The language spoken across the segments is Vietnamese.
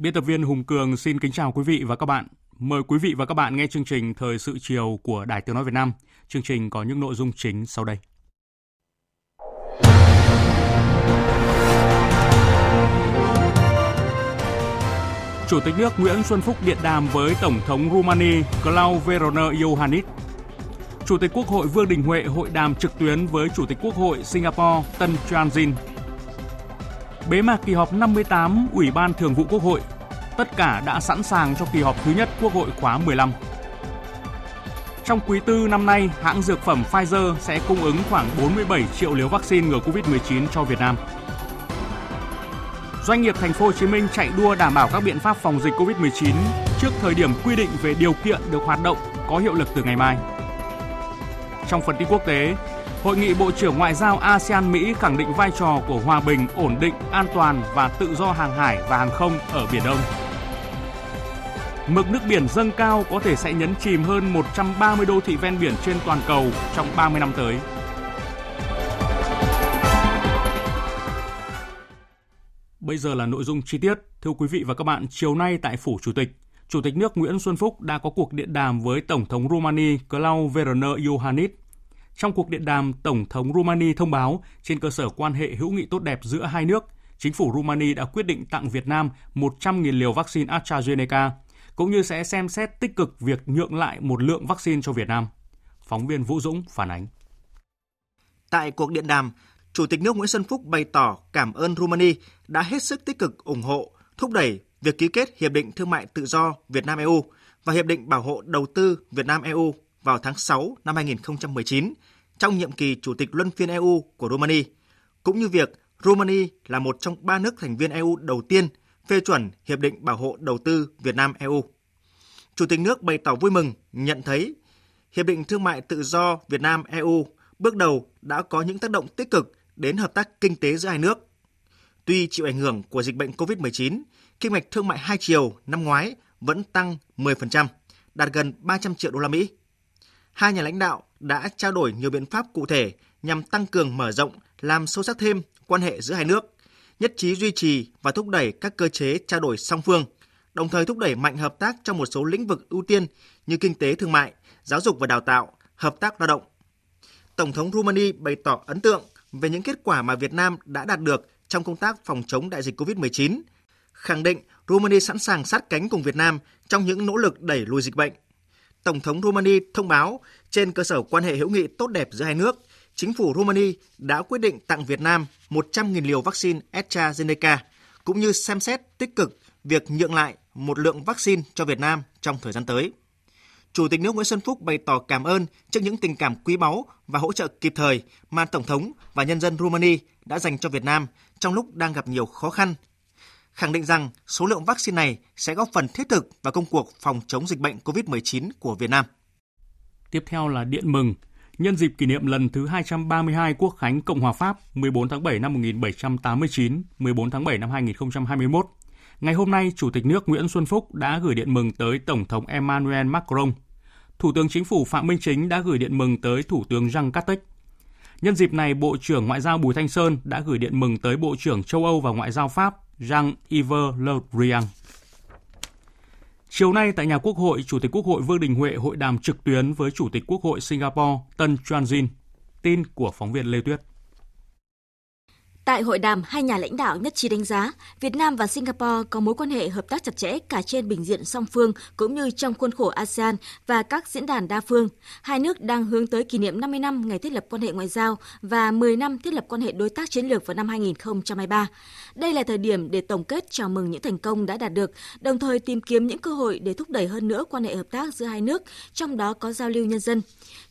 Biên tập viên Hùng Cường xin kính chào quý vị và các bạn. Mời quý vị và các bạn nghe chương trình Thời sự chiều của Đài Tiếng Nói Việt Nam. Chương trình có những nội dung chính sau đây. Chủ tịch nước Nguyễn Xuân Phúc điện đàm với Tổng thống Rumani Klaus Verona Iohannis. Chủ tịch Quốc hội Vương Đình Huệ hội đàm trực tuyến với Chủ tịch Quốc hội Singapore Tân Chuan Jin bế mạc kỳ họp 58 Ủy ban Thường vụ Quốc hội. Tất cả đã sẵn sàng cho kỳ họp thứ nhất Quốc hội khóa 15. Trong quý tư năm nay, hãng dược phẩm Pfizer sẽ cung ứng khoảng 47 triệu liều vaccine ngừa Covid-19 cho Việt Nam. Doanh nghiệp thành phố Hồ Chí Minh chạy đua đảm bảo các biện pháp phòng dịch Covid-19 trước thời điểm quy định về điều kiện được hoạt động có hiệu lực từ ngày mai. Trong phần tin quốc tế, Hội nghị Bộ trưởng Ngoại giao ASEAN-Mỹ khẳng định vai trò của hòa bình, ổn định, an toàn và tự do hàng hải và hàng không ở Biển Đông. Mực nước biển dâng cao có thể sẽ nhấn chìm hơn 130 đô thị ven biển trên toàn cầu trong 30 năm tới. Bây giờ là nội dung chi tiết. Thưa quý vị và các bạn, chiều nay tại Phủ Chủ tịch, Chủ tịch nước Nguyễn Xuân Phúc đã có cuộc điện đàm với Tổng thống Romania Klaus Verner Iohannis trong cuộc điện đàm, Tổng thống Romania thông báo trên cơ sở quan hệ hữu nghị tốt đẹp giữa hai nước, chính phủ Romania đã quyết định tặng Việt Nam 100.000 liều vaccine AstraZeneca, cũng như sẽ xem xét tích cực việc nhượng lại một lượng vaccine cho Việt Nam. Phóng viên Vũ Dũng phản ánh. Tại cuộc điện đàm, Chủ tịch nước Nguyễn Xuân Phúc bày tỏ cảm ơn Romania đã hết sức tích cực ủng hộ, thúc đẩy việc ký kết Hiệp định Thương mại Tự do Việt Nam-EU và Hiệp định Bảo hộ Đầu tư Việt Nam-EU vào tháng 6 năm 2019 trong nhiệm kỳ Chủ tịch Luân phiên EU của Romania, cũng như việc Romania là một trong ba nước thành viên EU đầu tiên phê chuẩn Hiệp định Bảo hộ Đầu tư Việt Nam-EU. Chủ tịch nước bày tỏ vui mừng nhận thấy Hiệp định Thương mại Tự do Việt Nam-EU bước đầu đã có những tác động tích cực đến hợp tác kinh tế giữa hai nước. Tuy chịu ảnh hưởng của dịch bệnh COVID-19, kinh mạch thương mại hai chiều năm ngoái vẫn tăng 10%, đạt gần 300 triệu đô la Mỹ hai nhà lãnh đạo đã trao đổi nhiều biện pháp cụ thể nhằm tăng cường mở rộng, làm sâu sắc thêm quan hệ giữa hai nước, nhất trí duy trì và thúc đẩy các cơ chế trao đổi song phương, đồng thời thúc đẩy mạnh hợp tác trong một số lĩnh vực ưu tiên như kinh tế thương mại, giáo dục và đào tạo, hợp tác lao động. Tổng thống Rumani bày tỏ ấn tượng về những kết quả mà Việt Nam đã đạt được trong công tác phòng chống đại dịch COVID-19, khẳng định Rumani sẵn sàng sát cánh cùng Việt Nam trong những nỗ lực đẩy lùi dịch bệnh Tổng thống Romania thông báo trên cơ sở quan hệ hữu nghị tốt đẹp giữa hai nước, chính phủ Romania đã quyết định tặng Việt Nam 100.000 liều vaccine AstraZeneca, cũng như xem xét tích cực việc nhượng lại một lượng vaccine cho Việt Nam trong thời gian tới. Chủ tịch nước Nguyễn Xuân Phúc bày tỏ cảm ơn trước những tình cảm quý báu và hỗ trợ kịp thời mà Tổng thống và nhân dân Romania đã dành cho Việt Nam trong lúc đang gặp nhiều khó khăn khẳng định rằng số lượng vaccine này sẽ góp phần thiết thực vào công cuộc phòng chống dịch bệnh COVID-19 của Việt Nam. Tiếp theo là điện mừng. Nhân dịp kỷ niệm lần thứ 232 Quốc khánh Cộng hòa Pháp 14 tháng 7 năm 1789, 14 tháng 7 năm 2021, ngày hôm nay Chủ tịch nước Nguyễn Xuân Phúc đã gửi điện mừng tới Tổng thống Emmanuel Macron. Thủ tướng Chính phủ Phạm Minh Chính đã gửi điện mừng tới Thủ tướng Jean Castex. Nhân dịp này, Bộ trưởng Ngoại giao Bùi Thanh Sơn đã gửi điện mừng tới Bộ trưởng châu Âu và Ngoại giao Pháp Jean-Yves Le Drian. Chiều nay tại nhà Quốc hội, Chủ tịch Quốc hội Vương Đình Huệ hội đàm trực tuyến với Chủ tịch Quốc hội Singapore Tân Chuan Jin. Tin của phóng viên Lê Tuyết. Tại hội đàm, hai nhà lãnh đạo nhất trí đánh giá Việt Nam và Singapore có mối quan hệ hợp tác chặt chẽ cả trên bình diện song phương cũng như trong khuôn khổ ASEAN và các diễn đàn đa phương. Hai nước đang hướng tới kỷ niệm 50 năm ngày thiết lập quan hệ ngoại giao và 10 năm thiết lập quan hệ đối tác chiến lược vào năm 2023. Đây là thời điểm để tổng kết chào mừng những thành công đã đạt được, đồng thời tìm kiếm những cơ hội để thúc đẩy hơn nữa quan hệ hợp tác giữa hai nước, trong đó có giao lưu nhân dân.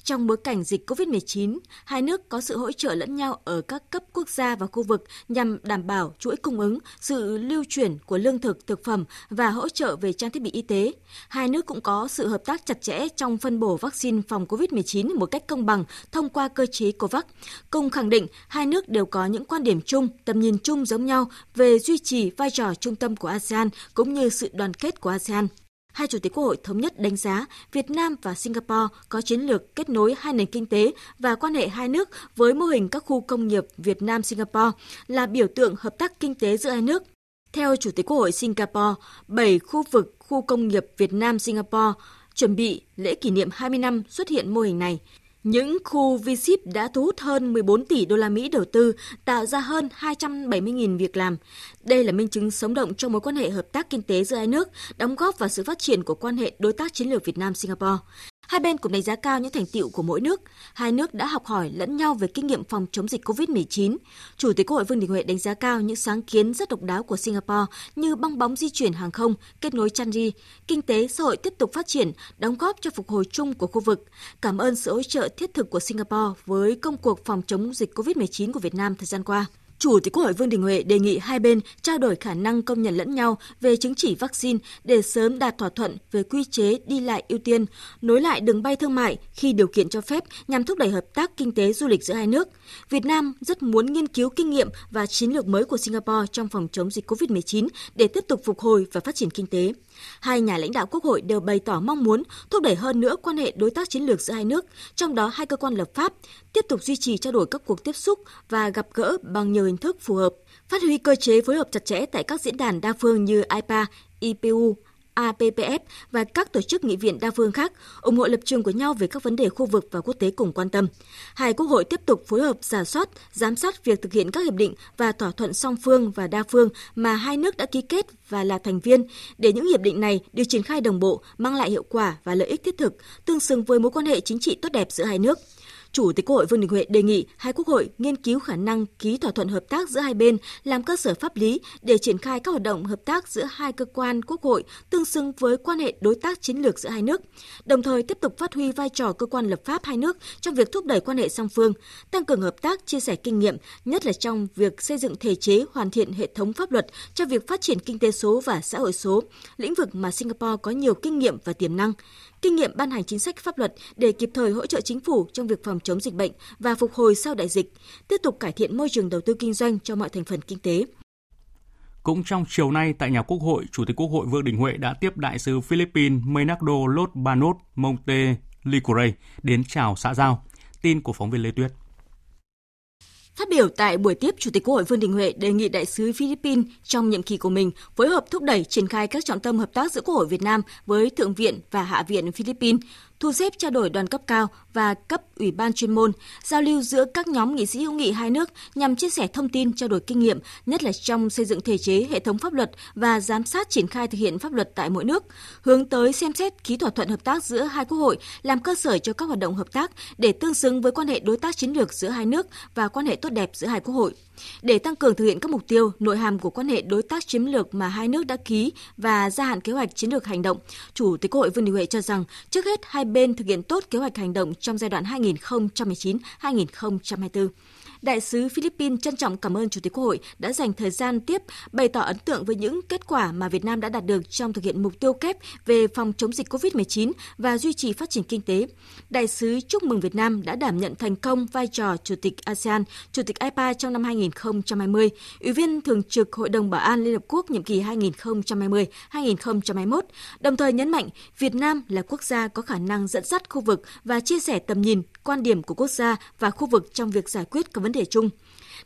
Trong bối cảnh dịch COVID-19, hai nước có sự hỗ trợ lẫn nhau ở các cấp quốc gia và khu vực nhằm đảm bảo chuỗi cung ứng, sự lưu chuyển của lương thực, thực phẩm và hỗ trợ về trang thiết bị y tế. Hai nước cũng có sự hợp tác chặt chẽ trong phân bổ vaccine phòng COVID-19 một cách công bằng thông qua cơ chế COVAX. Cùng khẳng định hai nước đều có những quan điểm chung, tầm nhìn chung giống nhau về duy trì vai trò trung tâm của ASEAN cũng như sự đoàn kết của ASEAN. Hai chủ tịch Quốc hội thống nhất đánh giá Việt Nam và Singapore có chiến lược kết nối hai nền kinh tế và quan hệ hai nước với mô hình các khu công nghiệp Việt Nam Singapore là biểu tượng hợp tác kinh tế giữa hai nước. Theo Chủ tịch Quốc hội Singapore, 7 khu vực khu công nghiệp Việt Nam Singapore chuẩn bị lễ kỷ niệm 20 năm xuất hiện mô hình này. Những khu V-Ship đã thu hút hơn 14 tỷ đô la Mỹ đầu tư, tạo ra hơn 270.000 việc làm. Đây là minh chứng sống động cho mối quan hệ hợp tác kinh tế giữa hai nước, đóng góp vào sự phát triển của quan hệ đối tác chiến lược Việt Nam Singapore. Hai bên cũng đánh giá cao những thành tiệu của mỗi nước. Hai nước đã học hỏi lẫn nhau về kinh nghiệm phòng chống dịch COVID-19. Chủ tịch Quốc hội Vương Đình Huệ đánh giá cao những sáng kiến rất độc đáo của Singapore như bong bóng di chuyển hàng không, kết nối chăn ri, kinh tế xã hội tiếp tục phát triển, đóng góp cho phục hồi chung của khu vực. Cảm ơn sự hỗ trợ thiết thực của Singapore với công cuộc phòng chống dịch COVID-19 của Việt Nam thời gian qua. Chủ tịch Quốc hội Vương Đình Huệ đề nghị hai bên trao đổi khả năng công nhận lẫn nhau về chứng chỉ vaccine để sớm đạt thỏa thuận về quy chế đi lại ưu tiên, nối lại đường bay thương mại khi điều kiện cho phép nhằm thúc đẩy hợp tác kinh tế du lịch giữa hai nước. Việt Nam rất muốn nghiên cứu kinh nghiệm và chiến lược mới của Singapore trong phòng chống dịch COVID-19 để tiếp tục phục hồi và phát triển kinh tế. Hai nhà lãnh đạo Quốc hội đều bày tỏ mong muốn thúc đẩy hơn nữa quan hệ đối tác chiến lược giữa hai nước, trong đó hai cơ quan lập pháp tiếp tục duy trì trao đổi các cuộc tiếp xúc và gặp gỡ bằng nhiều hình thức phù hợp, phát huy cơ chế phối hợp chặt chẽ tại các diễn đàn đa phương như IPA, IPU, APPF và các tổ chức nghị viện đa phương khác ủng hộ lập trường của nhau về các vấn đề khu vực và quốc tế cùng quan tâm. Hai quốc hội tiếp tục phối hợp giả soát, giám sát việc thực hiện các hiệp định và thỏa thuận song phương và đa phương mà hai nước đã ký kết và là thành viên để những hiệp định này được triển khai đồng bộ, mang lại hiệu quả và lợi ích thiết thực, tương xứng với mối quan hệ chính trị tốt đẹp giữa hai nước. Chủ tịch Quốc hội Vương Đình Huệ đề nghị hai quốc hội nghiên cứu khả năng ký thỏa thuận hợp tác giữa hai bên làm cơ sở pháp lý để triển khai các hoạt động hợp tác giữa hai cơ quan quốc hội tương xứng với quan hệ đối tác chiến lược giữa hai nước, đồng thời tiếp tục phát huy vai trò cơ quan lập pháp hai nước trong việc thúc đẩy quan hệ song phương, tăng cường hợp tác, chia sẻ kinh nghiệm, nhất là trong việc xây dựng thể chế hoàn thiện hệ thống pháp luật cho việc phát triển kinh tế số và xã hội số, lĩnh vực mà Singapore có nhiều kinh nghiệm và tiềm năng kinh nghiệm ban hành chính sách pháp luật để kịp thời hỗ trợ chính phủ trong việc phòng chống dịch bệnh và phục hồi sau đại dịch, tiếp tục cải thiện môi trường đầu tư kinh doanh cho mọi thành phần kinh tế. Cũng trong chiều nay tại nhà Quốc hội, Chủ tịch Quốc hội Vương Đình Huệ đã tiếp đại sứ Philippines Menardo Lotbanot Banos Monte đến chào xã giao. Tin của phóng viên Lê Tuyết. Phát biểu tại buổi tiếp, Chủ tịch Quốc hội Vương Đình Huệ đề nghị đại sứ Philippines trong nhiệm kỳ của mình phối hợp thúc đẩy triển khai các trọng tâm hợp tác giữa Quốc hội Việt Nam với Thượng viện và Hạ viện Philippines thu xếp trao đổi đoàn cấp cao và cấp ủy ban chuyên môn, giao lưu giữa các nhóm nghị sĩ hữu nghị hai nước nhằm chia sẻ thông tin, trao đổi kinh nghiệm, nhất là trong xây dựng thể chế, hệ thống pháp luật và giám sát triển khai thực hiện pháp luật tại mỗi nước, hướng tới xem xét ký thỏa thuận hợp tác giữa hai quốc hội làm cơ sở cho các hoạt động hợp tác để tương xứng với quan hệ đối tác chiến lược giữa hai nước và quan hệ tốt đẹp giữa hai quốc hội. Để tăng cường thực hiện các mục tiêu, nội hàm của quan hệ đối tác chiến lược mà hai nước đã ký và gia hạn kế hoạch chiến lược hành động, Chủ tịch Quốc hội Vương Đình Huệ cho rằng trước hết hai bên thực hiện tốt kế hoạch hành động trong giai đoạn 2019-2024. Đại sứ Philippines trân trọng cảm ơn Chủ tịch Quốc hội đã dành thời gian tiếp bày tỏ ấn tượng với những kết quả mà Việt Nam đã đạt được trong thực hiện mục tiêu kép về phòng chống dịch COVID-19 và duy trì phát triển kinh tế. Đại sứ chúc mừng Việt Nam đã đảm nhận thành công vai trò Chủ tịch ASEAN, Chủ tịch IPA trong năm 2020, Ủy viên Thường trực Hội đồng Bảo an Liên Hợp Quốc nhiệm kỳ 2020-2021, đồng thời nhấn mạnh Việt Nam là quốc gia có khả năng dẫn dắt khu vực và chia sẻ tầm nhìn, quan điểm của quốc gia và khu vực trong việc giải quyết các vấn đề chung.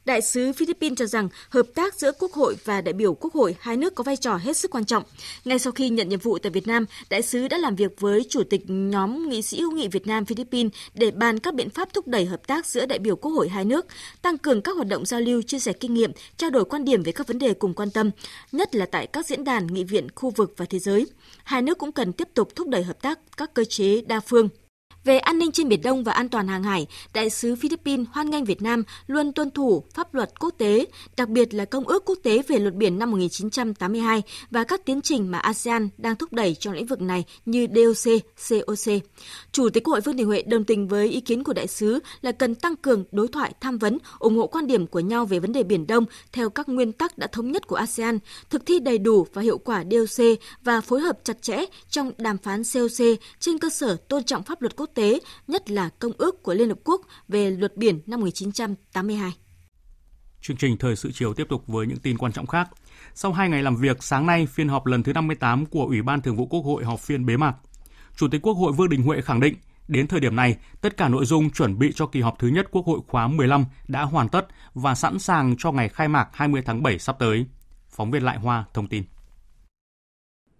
Đại sứ Philippines cho rằng hợp tác giữa Quốc hội và đại biểu Quốc hội hai nước có vai trò hết sức quan trọng. Ngay sau khi nhận nhiệm vụ tại Việt Nam, đại sứ đã làm việc với Chủ tịch nhóm nghị sĩ hữu nghị Việt Nam Philippines để bàn các biện pháp thúc đẩy hợp tác giữa đại biểu Quốc hội hai nước, tăng cường các hoạt động giao lưu, chia sẻ kinh nghiệm, trao đổi quan điểm về các vấn đề cùng quan tâm, nhất là tại các diễn đàn nghị viện khu vực và thế giới. Hai nước cũng cần tiếp tục thúc đẩy hợp tác các cơ chế đa phương về an ninh trên Biển Đông và an toàn hàng hải, Đại sứ Philippines hoan nghênh Việt Nam luôn tuân thủ pháp luật quốc tế, đặc biệt là Công ước Quốc tế về luật biển năm 1982 và các tiến trình mà ASEAN đang thúc đẩy trong lĩnh vực này như DOC, COC. Chủ tịch Quốc hội Vương Đình Huệ đồng tình với ý kiến của đại sứ là cần tăng cường đối thoại tham vấn, ủng hộ quan điểm của nhau về vấn đề Biển Đông theo các nguyên tắc đã thống nhất của ASEAN, thực thi đầy đủ và hiệu quả DOC và phối hợp chặt chẽ trong đàm phán COC trên cơ sở tôn trọng pháp luật quốc tế, nhất là Công ước của Liên Hợp Quốc về luật biển năm 1982. Chương trình Thời sự chiều tiếp tục với những tin quan trọng khác. Sau 2 ngày làm việc, sáng nay phiên họp lần thứ 58 của Ủy ban Thường vụ Quốc hội họp phiên bế mạc. Chủ tịch Quốc hội Vương Đình Huệ khẳng định, đến thời điểm này, tất cả nội dung chuẩn bị cho kỳ họp thứ nhất Quốc hội khóa 15 đã hoàn tất và sẵn sàng cho ngày khai mạc 20 tháng 7 sắp tới. Phóng viên Lại Hoa thông tin.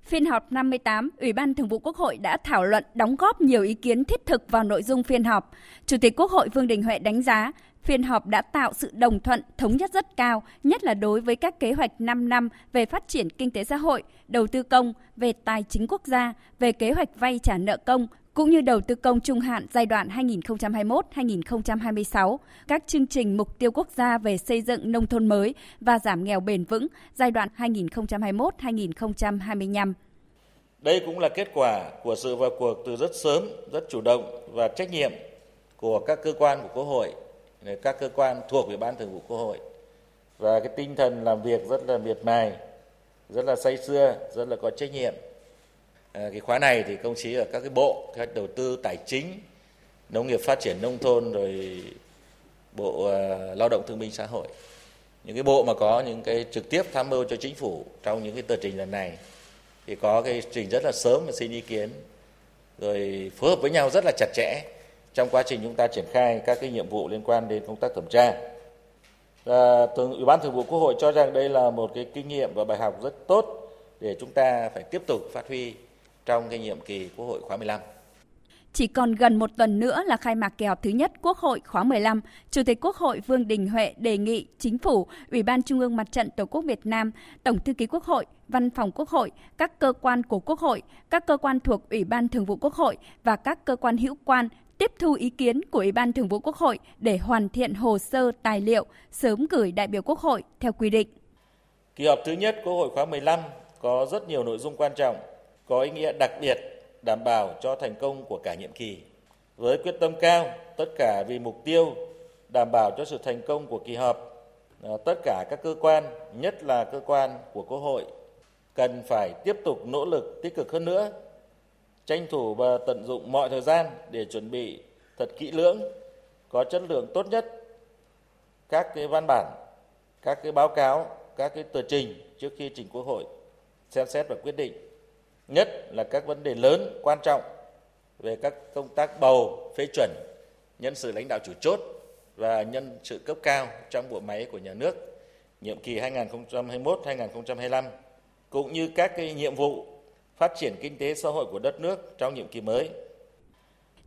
Phiên họp 58, Ủy ban Thường vụ Quốc hội đã thảo luận đóng góp nhiều ý kiến thiết thực vào nội dung phiên họp. Chủ tịch Quốc hội Vương Đình Huệ đánh giá, phiên họp đã tạo sự đồng thuận, thống nhất rất cao, nhất là đối với các kế hoạch 5 năm về phát triển kinh tế xã hội, đầu tư công, về tài chính quốc gia, về kế hoạch vay trả nợ công, cũng như đầu tư công trung hạn giai đoạn 2021-2026, các chương trình mục tiêu quốc gia về xây dựng nông thôn mới và giảm nghèo bền vững giai đoạn 2021-2025. Đây cũng là kết quả của sự vào cuộc từ rất sớm, rất chủ động và trách nhiệm của các cơ quan của Quốc hội, các cơ quan thuộc Ủy ban Thường vụ Quốc hội và cái tinh thần làm việc rất là miệt mài, rất là say sưa, rất là có trách nhiệm Ờ, cái khóa này thì công chí ở các cái bộ các đầu tư tài chính nông nghiệp phát triển nông thôn rồi bộ uh, lao động thương binh xã hội. Những cái bộ mà có những cái trực tiếp tham mưu cho chính phủ trong những cái tờ trình lần này thì có cái trình rất là sớm và xin ý kiến rồi phối hợp với nhau rất là chặt chẽ trong quá trình chúng ta triển khai các cái nhiệm vụ liên quan đến công tác thẩm tra. Và thường ủy ban thường vụ quốc hội cho rằng đây là một cái kinh nghiệm và bài học rất tốt để chúng ta phải tiếp tục phát huy trong cái nhiệm kỳ Quốc hội khóa 15. Chỉ còn gần một tuần nữa là khai mạc kỳ họp thứ nhất Quốc hội khóa 15, Chủ tịch Quốc hội Vương Đình Huệ đề nghị Chính phủ, Ủy ban Trung ương Mặt trận Tổ quốc Việt Nam, Tổng thư ký Quốc hội, Văn phòng Quốc hội, các cơ quan của Quốc hội, các cơ quan thuộc Ủy ban Thường vụ Quốc hội và các cơ quan hữu quan tiếp thu ý kiến của Ủy ban Thường vụ Quốc hội để hoàn thiện hồ sơ tài liệu sớm gửi đại biểu Quốc hội theo quy định. Kỳ họp thứ nhất Quốc hội khóa 15 có rất nhiều nội dung quan trọng có ý nghĩa đặc biệt đảm bảo cho thành công của cả nhiệm kỳ. Với quyết tâm cao, tất cả vì mục tiêu đảm bảo cho sự thành công của kỳ họp, à, tất cả các cơ quan, nhất là cơ quan của Quốc hội, cần phải tiếp tục nỗ lực tích cực hơn nữa, tranh thủ và tận dụng mọi thời gian để chuẩn bị thật kỹ lưỡng, có chất lượng tốt nhất các cái văn bản, các cái báo cáo, các cái tờ trình trước khi trình Quốc hội xem xét và quyết định nhất là các vấn đề lớn, quan trọng về các công tác bầu, phê chuẩn, nhân sự lãnh đạo chủ chốt và nhân sự cấp cao trong bộ máy của nhà nước, nhiệm kỳ 2021-2025 cũng như các cái nhiệm vụ phát triển kinh tế xã hội của đất nước trong nhiệm kỳ mới.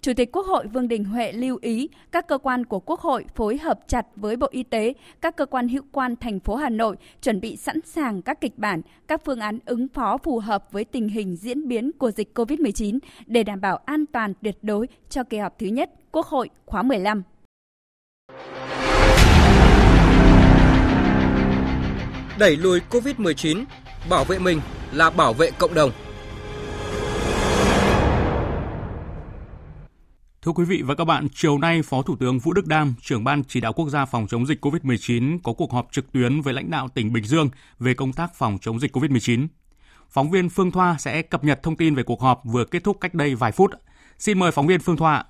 Chủ tịch Quốc hội Vương Đình Huệ lưu ý các cơ quan của Quốc hội phối hợp chặt với Bộ Y tế, các cơ quan hữu quan thành phố Hà Nội chuẩn bị sẵn sàng các kịch bản, các phương án ứng phó phù hợp với tình hình diễn biến của dịch COVID-19 để đảm bảo an toàn tuyệt đối cho kỳ họp thứ nhất Quốc hội khóa 15. Đẩy lùi COVID-19, bảo vệ mình là bảo vệ cộng đồng. Thưa quý vị và các bạn, chiều nay Phó Thủ tướng Vũ Đức Đam, trưởng ban chỉ đạo quốc gia phòng chống dịch COVID-19 có cuộc họp trực tuyến với lãnh đạo tỉnh Bình Dương về công tác phòng chống dịch COVID-19. Phóng viên Phương Thoa sẽ cập nhật thông tin về cuộc họp vừa kết thúc cách đây vài phút. Xin mời phóng viên Phương Thoa.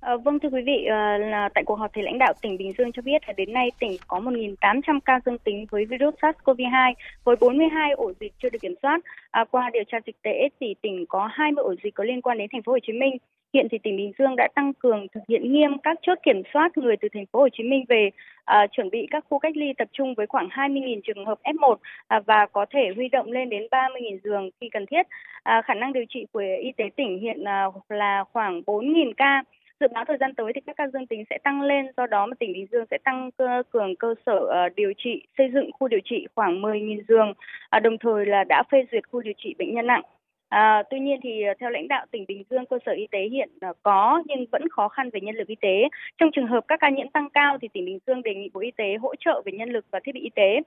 À, vâng thưa quý vị, à, là tại cuộc họp thì lãnh đạo tỉnh Bình Dương cho biết là đến nay tỉnh có 1.800 ca dương tính với virus SARS-CoV-2 với 42 ổ dịch chưa được kiểm soát. À, qua điều tra dịch tễ thì tỉnh có 20 ổ dịch có liên quan đến thành phố Hồ Chí Minh Hiện thì tỉnh Bình Dương đã tăng cường thực hiện nghiêm các chốt kiểm soát người từ thành phố Hồ Chí Minh về à, chuẩn bị các khu cách ly tập trung với khoảng 20.000 trường hợp F1 à, và có thể huy động lên đến 30.000 giường khi cần thiết. À, khả năng điều trị của y tế tỉnh hiện à, là khoảng 4.000 ca. Dự báo thời gian tới thì các ca dương tính sẽ tăng lên, do đó mà tỉnh Bình Dương sẽ tăng cơ, cường cơ sở à, điều trị, xây dựng khu điều trị khoảng 10.000 giường, à, đồng thời là đã phê duyệt khu điều trị bệnh nhân nặng. À, tuy nhiên thì ờ, theo lãnh đạo tỉnh Bình Dương, cơ sở y tế hiện ờ, có nhưng vẫn khó khăn về nhân lực y tế. Trong trường hợp các ca nhiễm tăng cao thì tỉnh Bình Dương đề nghị Bộ Y tế hỗ trợ về nhân lực và thiết bị y tế.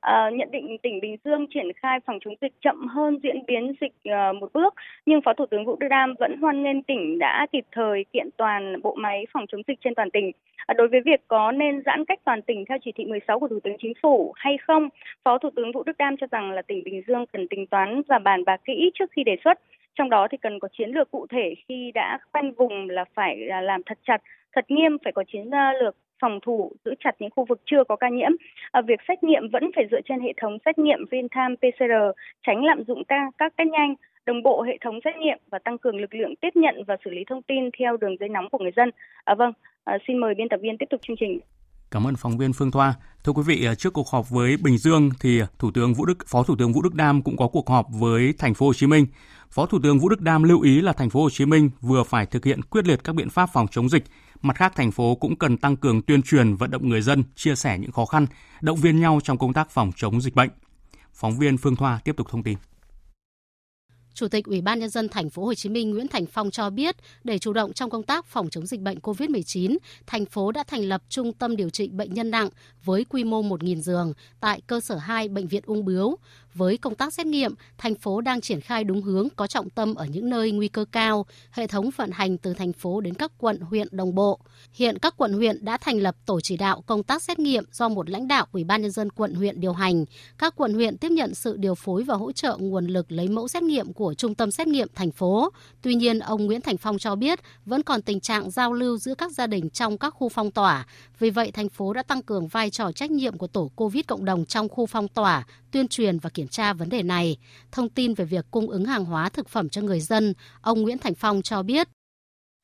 À, nhận định tỉnh Bình Dương triển khai phòng chống dịch chậm hơn diễn biến dịch à, một bước, nhưng Phó Thủ tướng Vũ Đức Đam vẫn hoan nghênh tỉnh đã kịp thời kiện toàn bộ máy phòng chống dịch trên toàn tỉnh. À, đối với việc có nên giãn cách toàn tỉnh theo chỉ thị 16 của Thủ tướng Chính phủ hay không, Phó Thủ tướng Vũ Đức Đam cho rằng là tỉnh Bình Dương cần tính toán và bàn bạc kỹ trước khi đề xuất. Trong đó thì cần có chiến lược cụ thể khi đã khoanh vùng là phải à, làm thật chặt, thật nghiêm, phải có chiến lược à, phòng thủ giữ chặt những khu vực chưa có ca nhiễm. À, việc xét nghiệm vẫn phải dựa trên hệ thống xét nghiệm real-time PCR, tránh lạm dụng ca, các test nhanh, đồng bộ hệ thống xét nghiệm và tăng cường lực lượng tiếp nhận và xử lý thông tin theo đường dây nóng của người dân. À, vâng, à, xin mời biên tập viên tiếp tục chương trình. Cảm ơn phóng viên Phương Thoa. Thưa quý vị, à, trước cuộc họp với Bình Dương thì Thủ tướng Vũ Đức, Phó Thủ tướng Vũ Đức Đam cũng có cuộc họp với thành phố Hồ Chí Minh. Phó Thủ tướng Vũ Đức Đam lưu ý là thành phố Hồ Chí Minh vừa phải thực hiện quyết liệt các biện pháp phòng chống dịch, mặt khác thành phố cũng cần tăng cường tuyên truyền vận động người dân chia sẻ những khó khăn, động viên nhau trong công tác phòng chống dịch bệnh. Phóng viên Phương Thoa tiếp tục thông tin. Chủ tịch Ủy ban nhân dân thành phố Hồ Chí Minh Nguyễn Thành Phong cho biết, để chủ động trong công tác phòng chống dịch bệnh COVID-19, thành phố đã thành lập trung tâm điều trị bệnh nhân nặng với quy mô 1.000 giường tại cơ sở 2 bệnh viện ung bướu. Với công tác xét nghiệm, thành phố đang triển khai đúng hướng có trọng tâm ở những nơi nguy cơ cao, hệ thống vận hành từ thành phố đến các quận, huyện đồng bộ. Hiện các quận huyện đã thành lập tổ chỉ đạo công tác xét nghiệm do một lãnh đạo Ủy ban nhân dân quận huyện điều hành. Các quận huyện tiếp nhận sự điều phối và hỗ trợ nguồn lực lấy mẫu xét nghiệm của Trung tâm xét nghiệm thành phố. Tuy nhiên, ông Nguyễn Thành Phong cho biết vẫn còn tình trạng giao lưu giữa các gia đình trong các khu phong tỏa. Vì vậy, thành phố đã tăng cường vai trò trách nhiệm của tổ COVID cộng đồng trong khu phong tỏa, tuyên truyền và kiểm tra vấn đề này. Thông tin về việc cung ứng hàng hóa thực phẩm cho người dân, ông Nguyễn Thành Phong cho biết.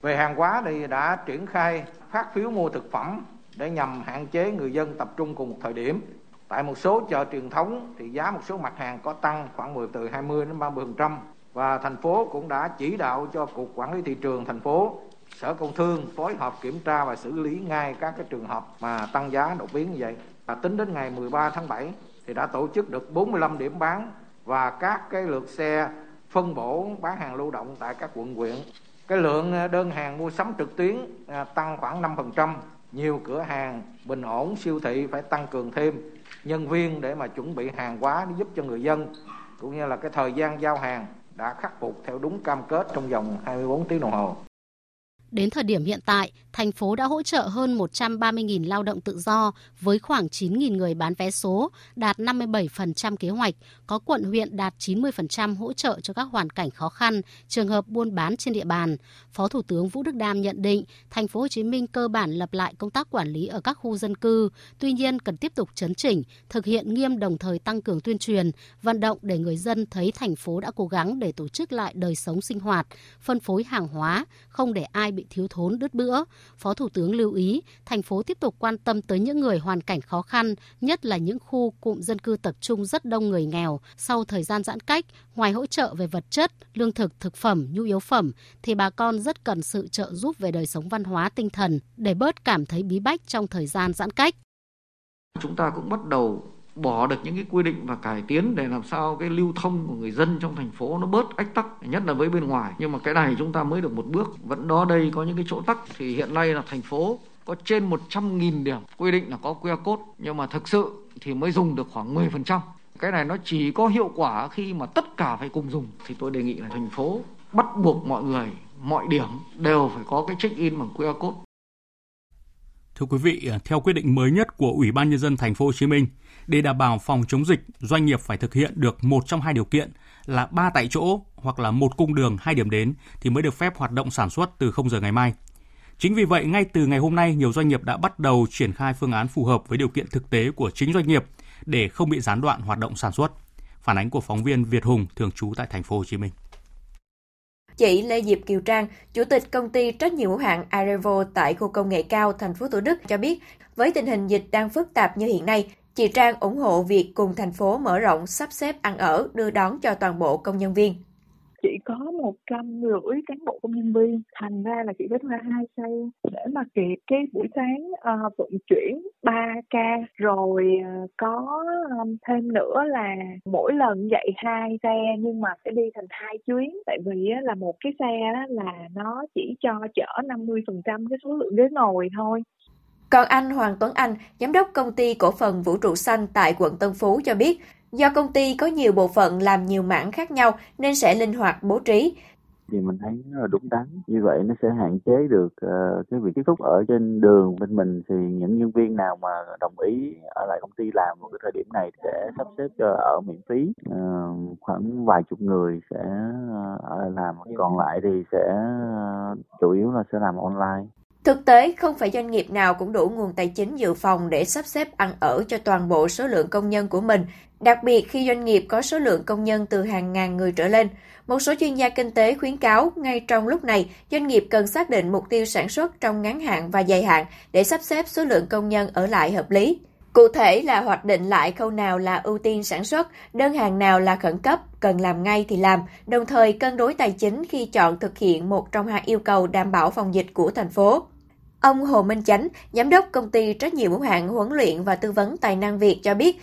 Về hàng hóa thì đã triển khai phát phiếu mua thực phẩm để nhằm hạn chế người dân tập trung cùng một thời điểm. Tại một số chợ truyền thống thì giá một số mặt hàng có tăng khoảng 10 từ 20 đến 30% và thành phố cũng đã chỉ đạo cho cục quản lý thị trường thành phố sở công thương phối hợp kiểm tra và xử lý ngay các cái trường hợp mà tăng giá đột biến như vậy và tính đến ngày 13 tháng 7 thì đã tổ chức được 45 điểm bán và các cái lượt xe phân bổ bán hàng lưu động tại các quận huyện cái lượng à, đơn hàng mua sắm trực tuyến à, tăng khoảng 5%, nhiều cửa hàng bình ổn siêu thị phải tăng cường thêm nhân viên để mà chuẩn bị hàng hóa để giúp cho người dân cũng như là cái thời gian giao hàng đã khắc phục theo đúng cam kết trong vòng 24 tiếng đồng hồ. Đến thời điểm hiện tại, thành phố đã hỗ trợ hơn 130.000 lao động tự do với khoảng 9.000 người bán vé số, đạt 57% kế hoạch, có quận huyện đạt 90% hỗ trợ cho các hoàn cảnh khó khăn, trường hợp buôn bán trên địa bàn. Phó Thủ tướng Vũ Đức Đam nhận định, thành phố Hồ Chí Minh cơ bản lập lại công tác quản lý ở các khu dân cư, tuy nhiên cần tiếp tục chấn chỉnh, thực hiện nghiêm đồng thời tăng cường tuyên truyền, vận động để người dân thấy thành phố đã cố gắng để tổ chức lại đời sống sinh hoạt, phân phối hàng hóa, không để ai bị thiếu thốn đứt bữa. Phó Thủ tướng lưu ý, thành phố tiếp tục quan tâm tới những người hoàn cảnh khó khăn, nhất là những khu cụm dân cư tập trung rất đông người nghèo. Sau thời gian giãn cách, ngoài hỗ trợ về vật chất, lương thực, thực phẩm, nhu yếu phẩm, thì bà con rất cần sự trợ giúp về đời sống văn hóa tinh thần để bớt cảm thấy bí bách trong thời gian giãn cách. Chúng ta cũng bắt đầu bỏ được những cái quy định và cải tiến để làm sao cái lưu thông của người dân trong thành phố nó bớt ách tắc nhất là với bên ngoài nhưng mà cái này chúng ta mới được một bước vẫn đó đây có những cái chỗ tắc thì hiện nay là thành phố có trên 100.000 điểm quy định là có QR code nhưng mà thực sự thì mới dùng được khoảng 10%. Cái này nó chỉ có hiệu quả khi mà tất cả phải cùng dùng thì tôi đề nghị là thành phố bắt buộc mọi người mọi điểm đều phải có cái check in bằng QR code. Thưa quý vị, theo quyết định mới nhất của Ủy ban nhân dân thành phố Hồ Chí Minh, để đảm bảo phòng chống dịch, doanh nghiệp phải thực hiện được một trong hai điều kiện là ba tại chỗ hoặc là một cung đường hai điểm đến thì mới được phép hoạt động sản xuất từ 0 giờ ngày mai. Chính vì vậy, ngay từ ngày hôm nay, nhiều doanh nghiệp đã bắt đầu triển khai phương án phù hợp với điều kiện thực tế của chính doanh nghiệp để không bị gián đoạn hoạt động sản xuất. Phản ánh của phóng viên Việt Hùng thường trú tại thành phố Hồ Chí Minh. Chị Lê Diệp Kiều Trang, Chủ tịch công ty trách nhiệm hữu hạn Arevo tại khu công nghệ cao thành phố Thủ Đức cho biết, với tình hình dịch đang phức tạp như hiện nay, chị Trang ủng hộ việc cùng thành phố mở rộng sắp xếp ăn ở, đưa đón cho toàn bộ công nhân viên. Chỉ có một trăm rưỡi cán bộ công nhân viên thành ra là chị phải thuê hai xe để mà kịp cái buổi sáng uh, vận chuyển 3 ca. Rồi uh, có um, thêm nữa là mỗi lần dậy hai xe nhưng mà sẽ đi thành hai chuyến. Tại vì uh, là một cái xe đó là nó chỉ cho chở 50% cái số lượng ghế ngồi thôi còn anh Hoàng Tuấn Anh, giám đốc công ty cổ phần Vũ trụ xanh tại quận Tân Phú cho biết, Do công ty có nhiều bộ phận làm nhiều mảng khác nhau nên sẽ linh hoạt bố trí. Thì mình thấy nó là đúng đắn. Như vậy nó sẽ hạn chế được uh, cái việc tiếp xúc ở trên đường bên mình thì những nhân viên nào mà đồng ý ở lại công ty làm vào cái thời điểm này sẽ sắp xếp cho ở miễn phí. Uh, khoảng vài chục người sẽ ờ, ở lại làm. Còn lại thì sẽ uh, chủ yếu là sẽ làm online. Thực tế, không phải doanh nghiệp nào cũng đủ nguồn tài chính dự phòng để sắp xếp ăn ở cho toàn bộ số lượng công nhân của mình, đặc biệt khi doanh nghiệp có số lượng công nhân từ hàng ngàn người trở lên. Một số chuyên gia kinh tế khuyến cáo ngay trong lúc này, doanh nghiệp cần xác định mục tiêu sản xuất trong ngắn hạn và dài hạn để sắp xếp số lượng công nhân ở lại hợp lý. Cụ thể là hoạch định lại khâu nào là ưu tiên sản xuất, đơn hàng nào là khẩn cấp, cần làm ngay thì làm, đồng thời cân đối tài chính khi chọn thực hiện một trong hai yêu cầu đảm bảo phòng dịch của thành phố. Ông Hồ Minh Chánh, giám đốc công ty trách nhiệm hữu hạn huấn luyện và tư vấn tài năng Việt cho biết,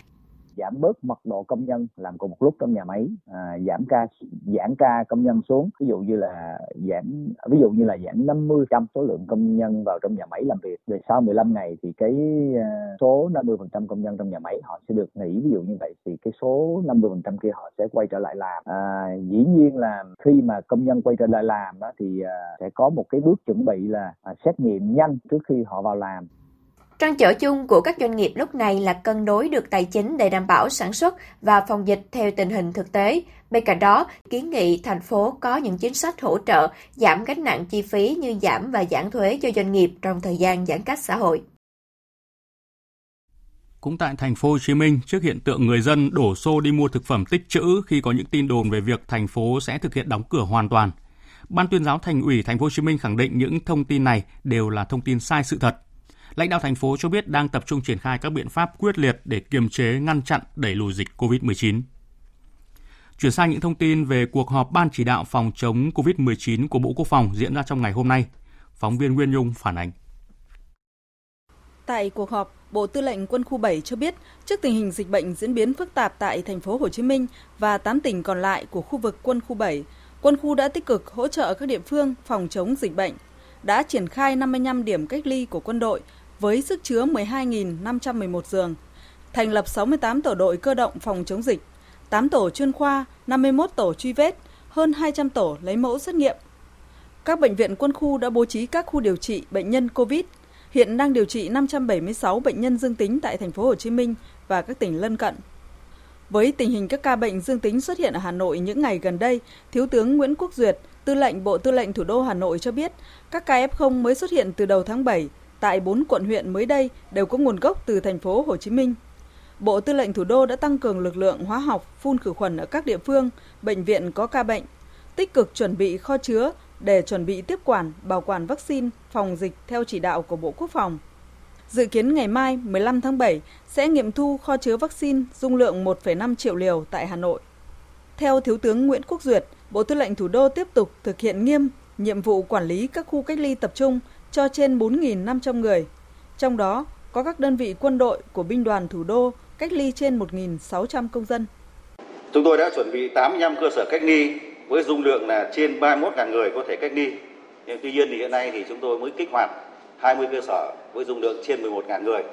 giảm bớt mật độ công nhân làm cùng một lúc trong nhà máy à, giảm ca giãn ca công nhân xuống. Ví dụ như là giảm ví dụ như là giảm 50 trăm số lượng công nhân vào trong nhà máy làm việc về sau 15 ngày thì cái à, số 50 phần trăm công nhân trong nhà máy họ sẽ được nghỉ. Ví dụ như vậy thì cái số 50 phần trăm kia họ sẽ quay trở lại làm. À, dĩ nhiên là khi mà công nhân quay trở lại làm đó, thì à, sẽ có một cái bước chuẩn bị là à, xét nghiệm nhanh trước khi họ vào làm. Trăn trở chung của các doanh nghiệp lúc này là cân đối được tài chính để đảm bảo sản xuất và phòng dịch theo tình hình thực tế. Bên cạnh đó, kiến nghị thành phố có những chính sách hỗ trợ giảm gánh nặng chi phí như giảm và giảm thuế cho doanh nghiệp trong thời gian giãn cách xã hội. Cũng tại thành phố Hồ Chí Minh, trước hiện tượng người dân đổ xô đi mua thực phẩm tích trữ khi có những tin đồn về việc thành phố sẽ thực hiện đóng cửa hoàn toàn. Ban tuyên giáo Thành ủy Thành phố Hồ Chí Minh khẳng định những thông tin này đều là thông tin sai sự thật Lãnh đạo thành phố cho biết đang tập trung triển khai các biện pháp quyết liệt để kiềm chế, ngăn chặn, đẩy lùi dịch COVID-19. Chuyển sang những thông tin về cuộc họp Ban chỉ đạo phòng chống COVID-19 của Bộ Quốc phòng diễn ra trong ngày hôm nay. Phóng viên Nguyên Nhung phản ánh. Tại cuộc họp, Bộ Tư lệnh Quân khu 7 cho biết, trước tình hình dịch bệnh diễn biến phức tạp tại thành phố Hồ Chí Minh và 8 tỉnh còn lại của khu vực Quân khu 7, quân khu đã tích cực hỗ trợ các địa phương phòng chống dịch bệnh, đã triển khai 55 điểm cách ly của quân đội với sức chứa 12.511 giường, thành lập 68 tổ đội cơ động phòng chống dịch, 8 tổ chuyên khoa, 51 tổ truy vết, hơn 200 tổ lấy mẫu xét nghiệm. Các bệnh viện quân khu đã bố trí các khu điều trị bệnh nhân COVID, hiện đang điều trị 576 bệnh nhân dương tính tại thành phố Hồ Chí Minh và các tỉnh lân cận. Với tình hình các ca bệnh dương tính xuất hiện ở Hà Nội những ngày gần đây, Thiếu tướng Nguyễn Quốc Duyệt, Tư lệnh Bộ Tư lệnh Thủ đô Hà Nội cho biết, các ca F0 mới xuất hiện từ đầu tháng 7 tại 4 quận huyện mới đây đều có nguồn gốc từ thành phố Hồ Chí Minh. Bộ Tư lệnh Thủ đô đã tăng cường lực lượng hóa học phun khử khuẩn ở các địa phương, bệnh viện có ca bệnh, tích cực chuẩn bị kho chứa để chuẩn bị tiếp quản, bảo quản vaccine phòng dịch theo chỉ đạo của Bộ Quốc phòng. Dự kiến ngày mai 15 tháng 7 sẽ nghiệm thu kho chứa vaccine dung lượng 1,5 triệu liều tại Hà Nội. Theo Thiếu tướng Nguyễn Quốc Duyệt, Bộ Tư lệnh Thủ đô tiếp tục thực hiện nghiêm nhiệm vụ quản lý các khu cách ly tập trung cho trên 4.500 người. Trong đó, có các đơn vị quân đội của binh đoàn thủ đô cách ly trên 1.600 công dân. Chúng tôi đã chuẩn bị 85 cơ sở cách ly với dung lượng là trên 31.000 người có thể cách ly. Nhưng tuy nhiên thì hiện nay thì chúng tôi mới kích hoạt 20 cơ sở với dung lượng trên 11.000 người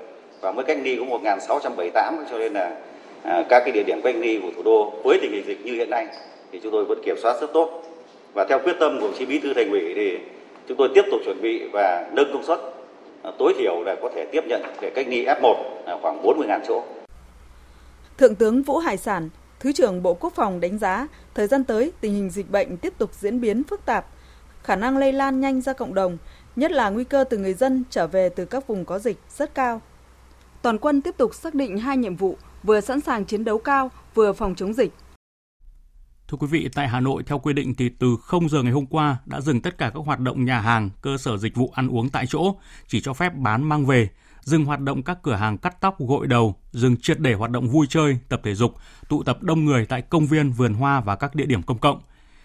và mới cách ly có 1.678 cho nên là à, các cái địa điểm cách ly của thủ đô với tình hình dịch như hiện nay thì chúng tôi vẫn kiểm soát rất tốt và theo quyết tâm của chí bí thư thành ủy thì chúng tôi tiếp tục chuẩn bị và nâng công suất à, tối thiểu là có thể tiếp nhận để cách ly F1 khoảng 40.000 chỗ. Thượng tướng Vũ Hải Sản, Thứ trưởng Bộ Quốc phòng đánh giá thời gian tới tình hình dịch bệnh tiếp tục diễn biến phức tạp, khả năng lây lan nhanh ra cộng đồng, nhất là nguy cơ từ người dân trở về từ các vùng có dịch rất cao. Toàn quân tiếp tục xác định hai nhiệm vụ vừa sẵn sàng chiến đấu cao, vừa phòng chống dịch. Thưa quý vị, tại Hà Nội theo quy định thì từ 0 giờ ngày hôm qua đã dừng tất cả các hoạt động nhà hàng, cơ sở dịch vụ ăn uống tại chỗ, chỉ cho phép bán mang về, dừng hoạt động các cửa hàng cắt tóc, gội đầu, dừng triệt để hoạt động vui chơi, tập thể dục, tụ tập đông người tại công viên, vườn hoa và các địa điểm công cộng.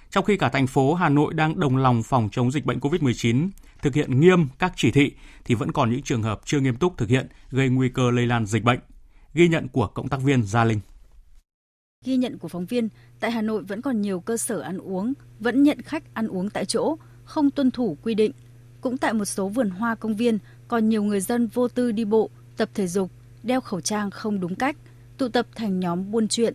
Trong khi cả thành phố Hà Nội đang đồng lòng phòng chống dịch bệnh COVID-19, thực hiện nghiêm các chỉ thị thì vẫn còn những trường hợp chưa nghiêm túc thực hiện gây nguy cơ lây lan dịch bệnh. Ghi nhận của cộng tác viên Gia Linh. Ghi nhận của phóng viên, tại Hà Nội vẫn còn nhiều cơ sở ăn uống vẫn nhận khách ăn uống tại chỗ, không tuân thủ quy định. Cũng tại một số vườn hoa công viên, còn nhiều người dân vô tư đi bộ, tập thể dục, đeo khẩu trang không đúng cách, tụ tập thành nhóm buôn chuyện.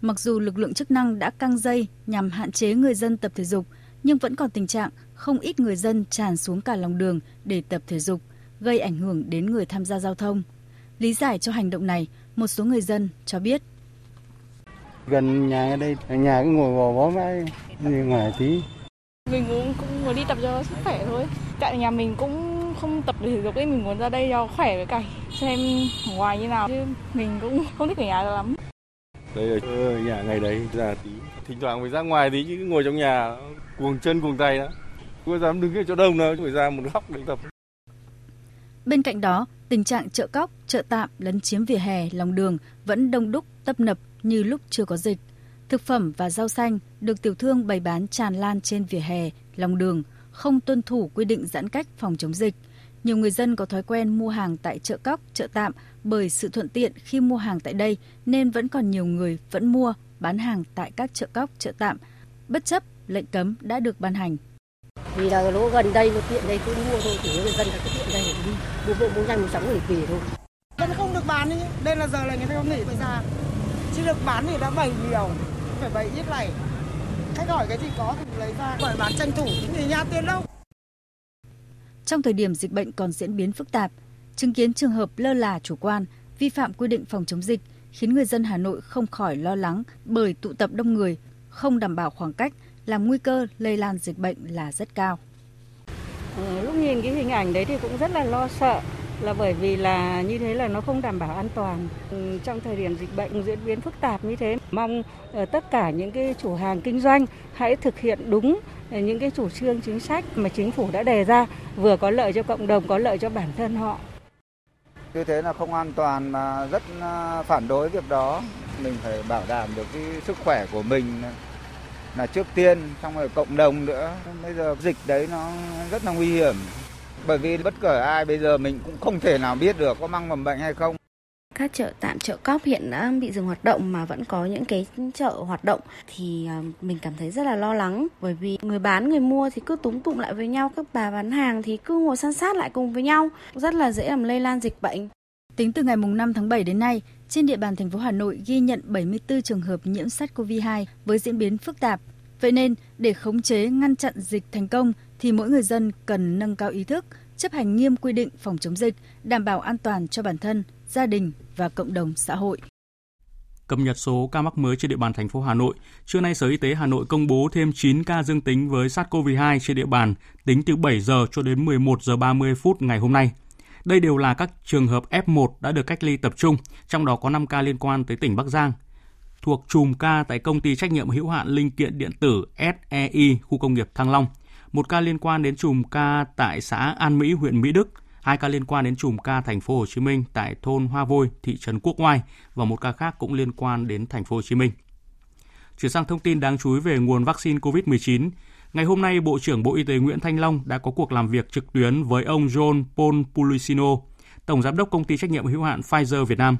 Mặc dù lực lượng chức năng đã căng dây nhằm hạn chế người dân tập thể dục, nhưng vẫn còn tình trạng không ít người dân tràn xuống cả lòng đường để tập thể dục, gây ảnh hưởng đến người tham gia giao thông. Lý giải cho hành động này, một số người dân cho biết. Gần nhà ở đây, nhà cứ ngồi bò bó mãi, đi ngoài tí. Mình cũng, cũng muốn đi tập cho sức khỏe thôi. Tại nhà mình cũng không tập thể dục ấy, mình muốn ra đây cho khỏe với cảnh, xem ngoài như nào chứ mình cũng không thích ở nhà lắm. Đây ở nhà ngày đấy ra tí, thỉnh thoảng phải ra ngoài tí chứ ngồi trong nhà cuồng chân cuồng tay đó. Có dám đứng ở chỗ đông đâu, phải ra một góc để tập. Bên cạnh đó, tình trạng chợ cóc, chợ tạm lấn chiếm vỉa hè, lòng đường vẫn đông đúc, tấp nập như lúc chưa có dịch. Thực phẩm và rau xanh được tiểu thương bày bán tràn lan trên vỉa hè, lòng đường, không tuân thủ quy định giãn cách phòng chống dịch. Nhiều người dân có thói quen mua hàng tại chợ cóc, chợ tạm bởi sự thuận tiện khi mua hàng tại đây nên vẫn còn nhiều người vẫn mua, bán hàng tại các chợ cóc, chợ tạm, bất chấp lệnh cấm đã được ban hành. Vì là nó gần đây, nó tiện đây cứ mua thôi, thì người dân là cứ tiện đây để đi, mua bộ mua nhanh mua sắm để về thôi. Vẫn không được bán ý, đây là giờ là người ta không nghỉ tại sao? Chứ được bán thì đã bày nhiều, phải bày ít này. Khách hỏi cái gì có thì lấy ra, bởi bán tranh thủ thì nhà tiền đâu. Trong thời điểm dịch bệnh còn diễn biến phức tạp, chứng kiến trường hợp lơ là chủ quan, vi phạm quy định phòng chống dịch khiến người dân Hà Nội không khỏi lo lắng bởi tụ tập đông người, không đảm bảo khoảng cách, làm nguy cơ lây lan dịch bệnh là rất cao. Ừ, lúc nhìn cái hình ảnh đấy thì cũng rất là lo sợ là bởi vì là như thế là nó không đảm bảo an toàn. Ừ, trong thời điểm dịch bệnh diễn biến phức tạp như thế, mong ờ, tất cả những cái chủ hàng kinh doanh hãy thực hiện đúng ờ, những cái chủ trương chính sách mà chính phủ đã đề ra, vừa có lợi cho cộng đồng, có lợi cho bản thân họ. Như thế là không an toàn mà rất ờ, phản đối việc đó. Mình phải bảo đảm được cái sức khỏe của mình là trước tiên, xong rồi cộng đồng nữa. Bây giờ dịch đấy nó rất là nguy hiểm bởi vì bất kể ai bây giờ mình cũng không thể nào biết được có mang mầm bệnh hay không. Các chợ tạm chợ cóc hiện đã bị dừng hoạt động mà vẫn có những cái chợ hoạt động. Thì à, mình cảm thấy rất là lo lắng. Bởi vì người bán người mua thì cứ túng tụng lại với nhau. Các bà bán hàng thì cứ ngồi san sát lại cùng với nhau. Rất là dễ làm lây lan dịch bệnh. Tính từ ngày 5 tháng 7 đến nay, trên địa bàn thành phố Hà Nội ghi nhận 74 trường hợp nhiễm SARS-CoV-2 với diễn biến phức tạp. Vậy nên, để khống chế ngăn chặn dịch thành công thì mỗi người dân cần nâng cao ý thức, chấp hành nghiêm quy định phòng chống dịch, đảm bảo an toàn cho bản thân, gia đình và cộng đồng xã hội. Cập nhật số ca mắc mới trên địa bàn thành phố Hà Nội, trưa nay Sở Y tế Hà Nội công bố thêm 9 ca dương tính với SARS-CoV-2 trên địa bàn tính từ 7 giờ cho đến 11 giờ 30 phút ngày hôm nay. Đây đều là các trường hợp F1 đã được cách ly tập trung, trong đó có 5 ca liên quan tới tỉnh Bắc Giang. Thuộc chùm ca tại công ty trách nhiệm hữu hạn linh kiện điện tử SEI khu công nghiệp Thăng Long, một ca liên quan đến chùm ca tại xã An Mỹ, huyện Mỹ Đức, hai ca liên quan đến chùm ca thành phố Hồ Chí Minh tại thôn Hoa Vôi, thị trấn Quốc Oai và một ca khác cũng liên quan đến thành phố Hồ Chí Minh. Chuyển sang thông tin đáng chú ý về nguồn vaccine COVID-19, Ngày hôm nay, Bộ trưởng Bộ Y tế Nguyễn Thanh Long đã có cuộc làm việc trực tuyến với ông John Paul Pulicino, Tổng Giám đốc Công ty Trách nhiệm hữu hạn Pfizer Việt Nam.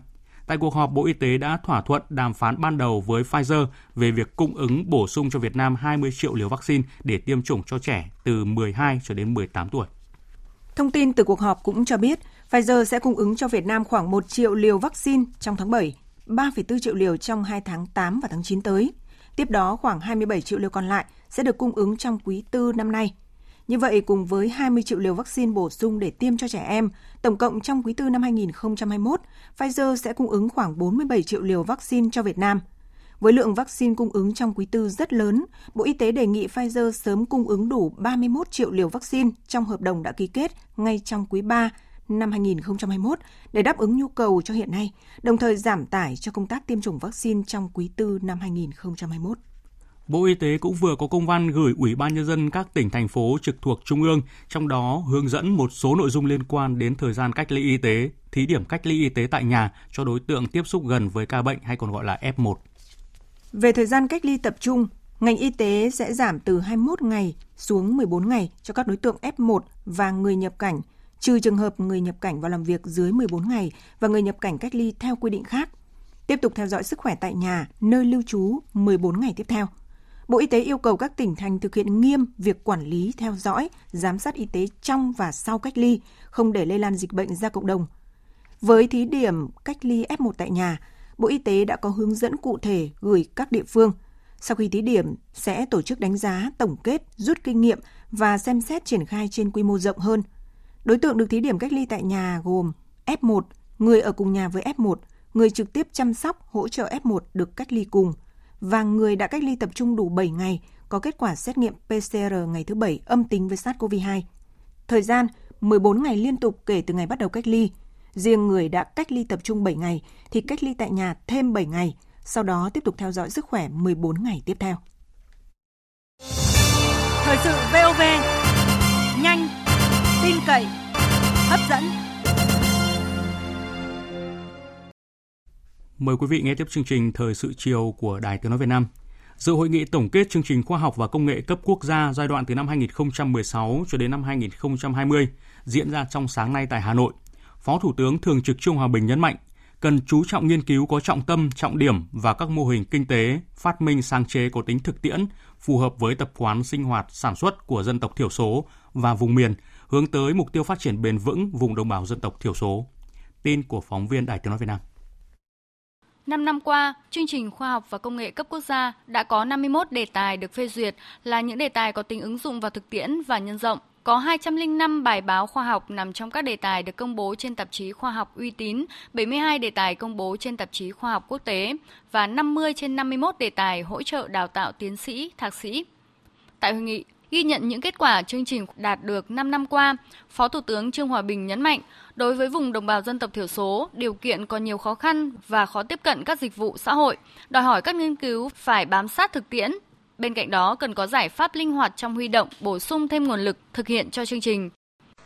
Tại cuộc họp, Bộ Y tế đã thỏa thuận đàm phán ban đầu với Pfizer về việc cung ứng bổ sung cho Việt Nam 20 triệu liều vaccine để tiêm chủng cho trẻ từ 12 cho đến 18 tuổi. Thông tin từ cuộc họp cũng cho biết Pfizer sẽ cung ứng cho Việt Nam khoảng 1 triệu liều vaccine trong tháng 7, 3,4 triệu liều trong 2 tháng 8 và tháng 9 tới. Tiếp đó, khoảng 27 triệu liều còn lại sẽ được cung ứng trong quý 4 năm nay. Như vậy, cùng với 20 triệu liều vaccine bổ sung để tiêm cho trẻ em, tổng cộng trong quý tư năm 2021, Pfizer sẽ cung ứng khoảng 47 triệu liều vaccine cho Việt Nam. Với lượng vaccine cung ứng trong quý tư rất lớn, Bộ Y tế đề nghị Pfizer sớm cung ứng đủ 31 triệu liều vaccine trong hợp đồng đã ký kết ngay trong quý 3 năm 2021 để đáp ứng nhu cầu cho hiện nay, đồng thời giảm tải cho công tác tiêm chủng vaccine trong quý tư năm 2021. Bộ Y tế cũng vừa có công văn gửi Ủy ban Nhân dân các tỉnh, thành phố trực thuộc Trung ương, trong đó hướng dẫn một số nội dung liên quan đến thời gian cách ly y tế, thí điểm cách ly y tế tại nhà cho đối tượng tiếp xúc gần với ca bệnh hay còn gọi là F1. Về thời gian cách ly tập trung, ngành y tế sẽ giảm từ 21 ngày xuống 14 ngày cho các đối tượng F1 và người nhập cảnh, trừ trường hợp người nhập cảnh vào làm việc dưới 14 ngày và người nhập cảnh cách ly theo quy định khác. Tiếp tục theo dõi sức khỏe tại nhà, nơi lưu trú 14 ngày tiếp theo. Bộ Y tế yêu cầu các tỉnh thành thực hiện nghiêm việc quản lý, theo dõi, giám sát y tế trong và sau cách ly, không để lây lan dịch bệnh ra cộng đồng. Với thí điểm cách ly F1 tại nhà, Bộ Y tế đã có hướng dẫn cụ thể gửi các địa phương. Sau khi thí điểm, sẽ tổ chức đánh giá, tổng kết, rút kinh nghiệm và xem xét triển khai trên quy mô rộng hơn. Đối tượng được thí điểm cách ly tại nhà gồm F1, người ở cùng nhà với F1, người trực tiếp chăm sóc, hỗ trợ F1 được cách ly cùng, và người đã cách ly tập trung đủ 7 ngày có kết quả xét nghiệm PCR ngày thứ 7 âm tính với SARS-CoV-2. Thời gian 14 ngày liên tục kể từ ngày bắt đầu cách ly. Riêng người đã cách ly tập trung 7 ngày thì cách ly tại nhà thêm 7 ngày, sau đó tiếp tục theo dõi sức khỏe 14 ngày tiếp theo. Thời sự VOV, nhanh, tin cậy, hấp dẫn. Mời quý vị nghe tiếp chương trình Thời sự chiều của Đài Tiếng Nói Việt Nam. Dự hội nghị tổng kết chương trình khoa học và công nghệ cấp quốc gia giai đoạn từ năm 2016 cho đến năm 2020 diễn ra trong sáng nay tại Hà Nội. Phó Thủ tướng Thường trực Trung Hòa Bình nhấn mạnh, cần chú trọng nghiên cứu có trọng tâm, trọng điểm và các mô hình kinh tế, phát minh sáng chế có tính thực tiễn, phù hợp với tập quán sinh hoạt, sản xuất của dân tộc thiểu số và vùng miền, hướng tới mục tiêu phát triển bền vững vùng đồng bào dân tộc thiểu số. Tin của phóng viên Đài Tiếng Nói Việt Nam. 5 năm qua, chương trình khoa học và công nghệ cấp quốc gia đã có 51 đề tài được phê duyệt là những đề tài có tính ứng dụng vào thực tiễn và nhân rộng. Có 205 bài báo khoa học nằm trong các đề tài được công bố trên tạp chí khoa học uy tín, 72 đề tài công bố trên tạp chí khoa học quốc tế và 50 trên 51 đề tài hỗ trợ đào tạo tiến sĩ, thạc sĩ. Tại hội nghị, ghi nhận những kết quả chương trình đạt được 5 năm qua, Phó Thủ tướng Trương Hòa Bình nhấn mạnh, đối với vùng đồng bào dân tộc thiểu số, điều kiện còn nhiều khó khăn và khó tiếp cận các dịch vụ xã hội, đòi hỏi các nghiên cứu phải bám sát thực tiễn. Bên cạnh đó cần có giải pháp linh hoạt trong huy động, bổ sung thêm nguồn lực thực hiện cho chương trình.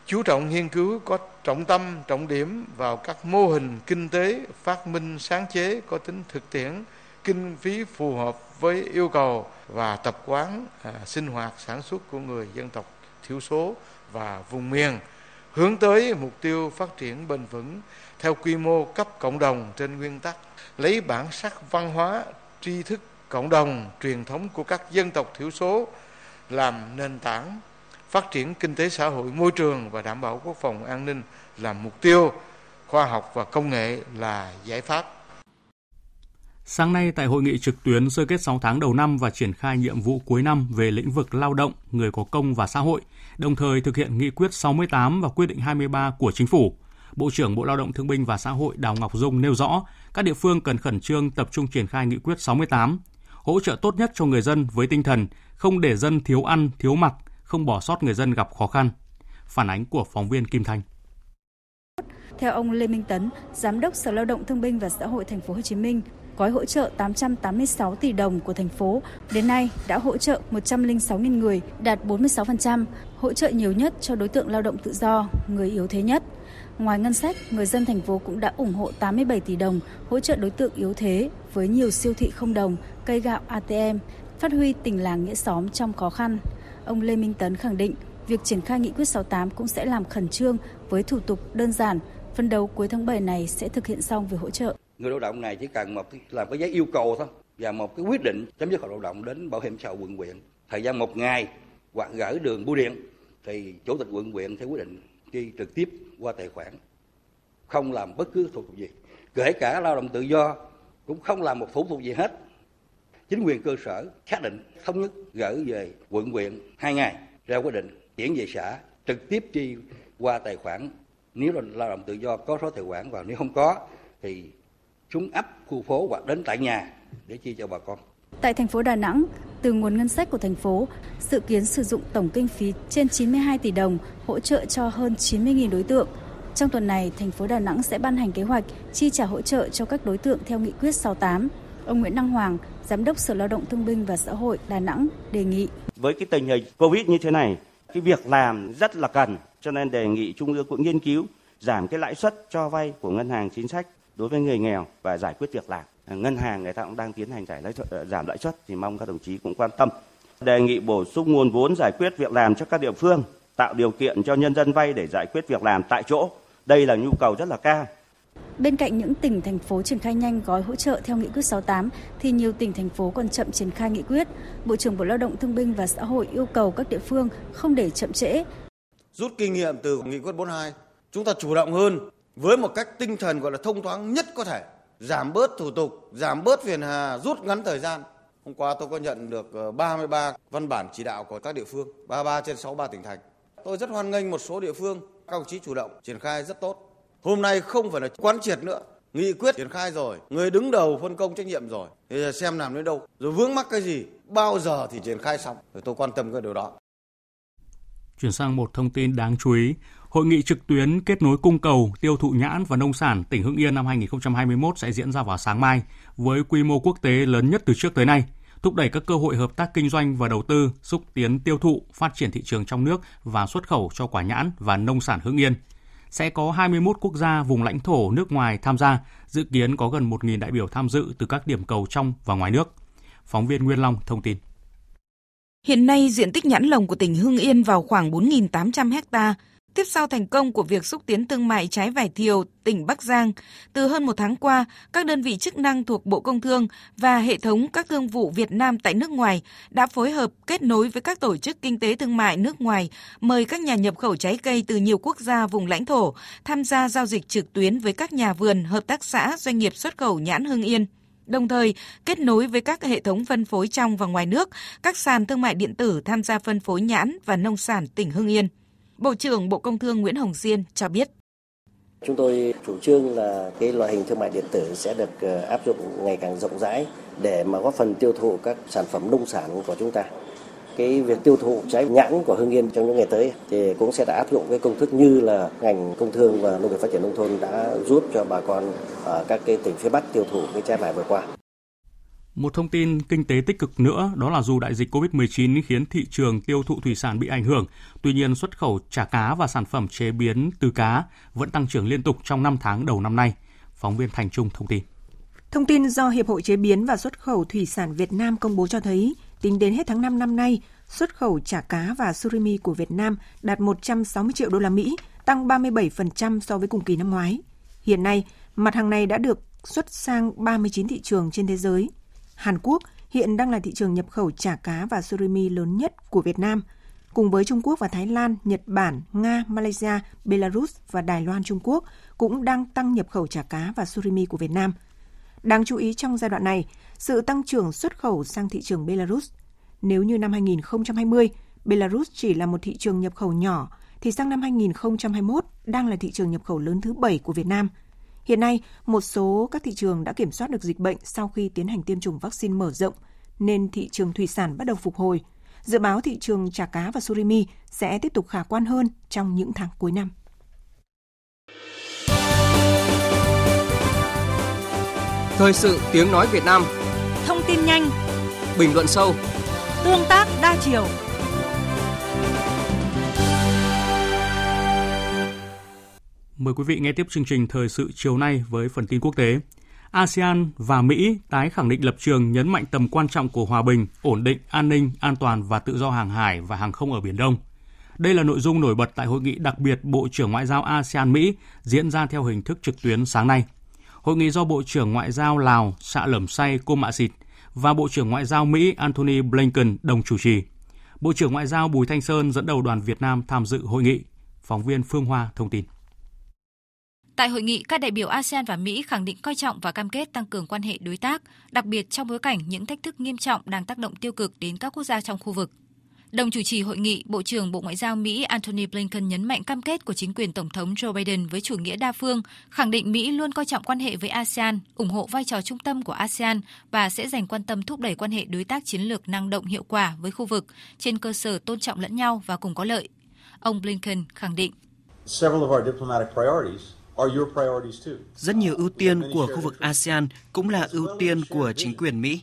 Chú trọng nghiên cứu có trọng tâm, trọng điểm vào các mô hình kinh tế, phát minh sáng chế có tính thực tiễn, kinh phí phù hợp với yêu cầu và tập quán à, sinh hoạt sản xuất của người dân tộc thiểu số và vùng miền hướng tới mục tiêu phát triển bền vững theo quy mô cấp cộng đồng trên nguyên tắc lấy bản sắc văn hóa tri thức cộng đồng truyền thống của các dân tộc thiểu số làm nền tảng phát triển kinh tế xã hội môi trường và đảm bảo quốc phòng an ninh là mục tiêu khoa học và công nghệ là giải pháp. Sáng nay tại hội nghị trực tuyến sơ kết 6 tháng đầu năm và triển khai nhiệm vụ cuối năm về lĩnh vực lao động, người có công và xã hội, đồng thời thực hiện nghị quyết 68 và quyết định 23 của chính phủ. Bộ trưởng Bộ Lao động Thương binh và Xã hội Đào Ngọc Dung nêu rõ, các địa phương cần khẩn trương tập trung triển khai nghị quyết 68, hỗ trợ tốt nhất cho người dân với tinh thần không để dân thiếu ăn, thiếu mặc, không bỏ sót người dân gặp khó khăn. Phản ánh của phóng viên Kim Thanh. Theo ông Lê Minh Tấn, Giám đốc Sở Lao động Thương binh và Xã hội Thành phố Hồ Chí Minh, gói hỗ trợ 886 tỷ đồng của thành phố đến nay đã hỗ trợ 106.000 người, đạt 46%, hỗ trợ nhiều nhất cho đối tượng lao động tự do, người yếu thế nhất. Ngoài ngân sách, người dân thành phố cũng đã ủng hộ 87 tỷ đồng hỗ trợ đối tượng yếu thế với nhiều siêu thị không đồng, cây gạo ATM, phát huy tình làng nghĩa xóm trong khó khăn. Ông Lê Minh Tấn khẳng định việc triển khai nghị quyết 68 cũng sẽ làm khẩn trương với thủ tục đơn giản, phân đấu cuối tháng 7 này sẽ thực hiện xong việc hỗ trợ người lao động này chỉ cần một cái, làm cái giấy yêu cầu thôi và một cái quyết định chấm dứt hợp lao động đến bảo hiểm xã hội quận huyện. Thời gian một ngày hoặc gửi đường bưu điện thì chủ tịch quận huyện sẽ quyết định chi trực tiếp qua tài khoản. Không làm bất cứ thủ tục gì. Kể cả lao động tự do cũng không làm một thủ tục gì hết. Chính quyền cơ sở xác định thống nhất gửi về quận huyện hai ngày ra quyết định chuyển về xã trực tiếp chi qua tài khoản. Nếu là lao động tự do có số tài khoản và nếu không có thì xuống ấp, khu phố hoặc đến tại nhà để chi cho bà con. Tại thành phố Đà Nẵng, từ nguồn ngân sách của thành phố, dự kiến sử dụng tổng kinh phí trên 92 tỷ đồng hỗ trợ cho hơn 90.000 đối tượng. Trong tuần này, thành phố Đà Nẵng sẽ ban hành kế hoạch chi trả hỗ trợ cho các đối tượng theo nghị quyết 68. Ông Nguyễn Đăng Hoàng, Giám đốc Sở Lao động Thương binh và Xã hội Đà Nẵng đề nghị. Với cái tình hình Covid như thế này, cái việc làm rất là cần, cho nên đề nghị Trung ương cũng nghiên cứu giảm cái lãi suất cho vay của ngân hàng chính sách đối với người nghèo và giải quyết việc làm. Ngân hàng người ta cũng đang tiến hành giải lãi suất, giảm lãi suất thì mong các đồng chí cũng quan tâm. Đề nghị bổ sung nguồn vốn giải quyết việc làm cho các địa phương, tạo điều kiện cho nhân dân vay để giải quyết việc làm tại chỗ. Đây là nhu cầu rất là cao. Bên cạnh những tỉnh thành phố triển khai nhanh gói hỗ trợ theo nghị quyết 68 thì nhiều tỉnh thành phố còn chậm triển khai nghị quyết. Bộ trưởng Bộ Lao động Thương binh và Xã hội yêu cầu các địa phương không để chậm trễ. Rút kinh nghiệm từ nghị quyết 42, chúng ta chủ động hơn với một cách tinh thần gọi là thông thoáng nhất có thể, giảm bớt thủ tục, giảm bớt phiền hà, rút ngắn thời gian. Hôm qua tôi có nhận được ờ, 33 văn bản chỉ đạo của các địa phương, 33 trên 63 tỉnh thành. Tôi rất hoan nghênh một số địa phương, các đồng chí chủ động triển khai rất tốt Hôm nay không phải là quán triệt nữa, nghị quyết triển khai rồi, người đứng đầu phân công trách nhiệm rồi, thì xem làm đến đâu, rồi vướng mắc cái gì, bao giờ thì triển khai xong, rồi tôi quan tâm cái điều đó. Chuyển sang một thông tin đáng chú ý, Hội nghị trực tuyến kết nối cung cầu, tiêu thụ nhãn và nông sản tỉnh Hưng Yên năm 2021 sẽ diễn ra vào sáng mai với quy mô quốc tế lớn nhất từ trước tới nay, thúc đẩy các cơ hội hợp tác kinh doanh và đầu tư, xúc tiến tiêu thụ, phát triển thị trường trong nước và xuất khẩu cho quả nhãn và nông sản Hưng Yên – sẽ có 21 quốc gia vùng lãnh thổ nước ngoài tham gia, dự kiến có gần 1.000 đại biểu tham dự từ các điểm cầu trong và ngoài nước. Phóng viên Nguyên Long thông tin. Hiện nay, diện tích nhãn lồng của tỉnh Hưng Yên vào khoảng 4.800 ha, Tiếp sau thành công của việc xúc tiến thương mại trái vải thiều tỉnh Bắc Giang, từ hơn một tháng qua, các đơn vị chức năng thuộc Bộ Công Thương và hệ thống các thương vụ Việt Nam tại nước ngoài đã phối hợp kết nối với các tổ chức kinh tế thương mại nước ngoài, mời các nhà nhập khẩu trái cây từ nhiều quốc gia vùng lãnh thổ tham gia giao dịch trực tuyến với các nhà vườn, hợp tác xã, doanh nghiệp xuất khẩu nhãn Hưng Yên đồng thời kết nối với các hệ thống phân phối trong và ngoài nước, các sàn thương mại điện tử tham gia phân phối nhãn và nông sản tỉnh Hưng Yên. Bộ trưởng Bộ Công Thương Nguyễn Hồng Diên cho biết. Chúng tôi chủ trương là cái loại hình thương mại điện tử sẽ được ờ, áp dụng ngày càng rộng rãi để mà góp phần tiêu thụ các sản phẩm nông sản của chúng ta. Cái việc tiêu thụ trái nhãn của Hưng Yên trong những ngày tới thì cũng sẽ đã áp dụng cái công thức như là ngành công thương và nông nghiệp phát triển nông thôn đã giúp cho bà con ở các cái tỉnh phía Bắc tiêu thụ cái trái vải vừa qua. Một thông tin kinh tế tích cực nữa đó là dù đại dịch COVID-19 khiến thị trường tiêu thụ thủy sản bị ảnh hưởng, tuy nhiên xuất khẩu chả cá và sản phẩm chế biến từ cá vẫn tăng trưởng liên tục trong 5 tháng đầu năm nay. Phóng viên Thành Trung thông tin. Thông tin do Hiệp hội Chế biến và Xuất khẩu Thủy sản Việt Nam công bố cho thấy, tính đến hết tháng 5 năm nay, xuất khẩu chả cá và surimi của Việt Nam đạt 160 triệu đô la Mỹ, tăng 37% so với cùng kỳ năm ngoái. Hiện nay, mặt hàng này đã được xuất sang 39 thị trường trên thế giới – Hàn Quốc hiện đang là thị trường nhập khẩu chả cá và surimi lớn nhất của Việt Nam, cùng với Trung Quốc và Thái Lan, Nhật Bản, Nga, Malaysia, Belarus và Đài Loan Trung Quốc cũng đang tăng nhập khẩu chả cá và surimi của Việt Nam. Đáng chú ý trong giai đoạn này, sự tăng trưởng xuất khẩu sang thị trường Belarus. Nếu như năm 2020, Belarus chỉ là một thị trường nhập khẩu nhỏ, thì sang năm 2021 đang là thị trường nhập khẩu lớn thứ 7 của Việt Nam – Hiện nay, một số các thị trường đã kiểm soát được dịch bệnh sau khi tiến hành tiêm chủng vaccine mở rộng, nên thị trường thủy sản bắt đầu phục hồi. Dự báo thị trường chả cá và surimi sẽ tiếp tục khả quan hơn trong những tháng cuối năm. Thời sự tiếng nói Việt Nam Thông tin nhanh Bình luận sâu Tương tác đa chiều Mời quý vị nghe tiếp chương trình thời sự chiều nay với phần tin quốc tế. ASEAN và Mỹ tái khẳng định lập trường nhấn mạnh tầm quan trọng của hòa bình, ổn định, an ninh, an toàn và tự do hàng hải và hàng không ở Biển Đông. Đây là nội dung nổi bật tại hội nghị đặc biệt Bộ trưởng Ngoại giao ASEAN Mỹ diễn ra theo hình thức trực tuyến sáng nay. Hội nghị do Bộ trưởng Ngoại giao Lào Sạ Lẩm Say Cô Mạ Xịt và Bộ trưởng Ngoại giao Mỹ Antony Blinken đồng chủ trì. Bộ trưởng Ngoại giao Bùi Thanh Sơn dẫn đầu đoàn Việt Nam tham dự hội nghị. Phóng viên Phương Hoa thông tin. Tại hội nghị, các đại biểu ASEAN và Mỹ khẳng định coi trọng và cam kết tăng cường quan hệ đối tác, đặc biệt trong bối cảnh những thách thức nghiêm trọng đang tác động tiêu cực đến các quốc gia trong khu vực. Đồng chủ trì hội nghị, Bộ trưởng Bộ Ngoại giao Mỹ Antony Blinken nhấn mạnh cam kết của chính quyền Tổng thống Joe Biden với chủ nghĩa đa phương, khẳng định Mỹ luôn coi trọng quan hệ với ASEAN, ủng hộ vai trò trung tâm của ASEAN và sẽ dành quan tâm thúc đẩy quan hệ đối tác chiến lược năng động hiệu quả với khu vực trên cơ sở tôn trọng lẫn nhau và cùng có lợi. Ông Blinken khẳng định. Rất nhiều ưu tiên của khu vực ASEAN cũng là ưu tiên của chính quyền Mỹ.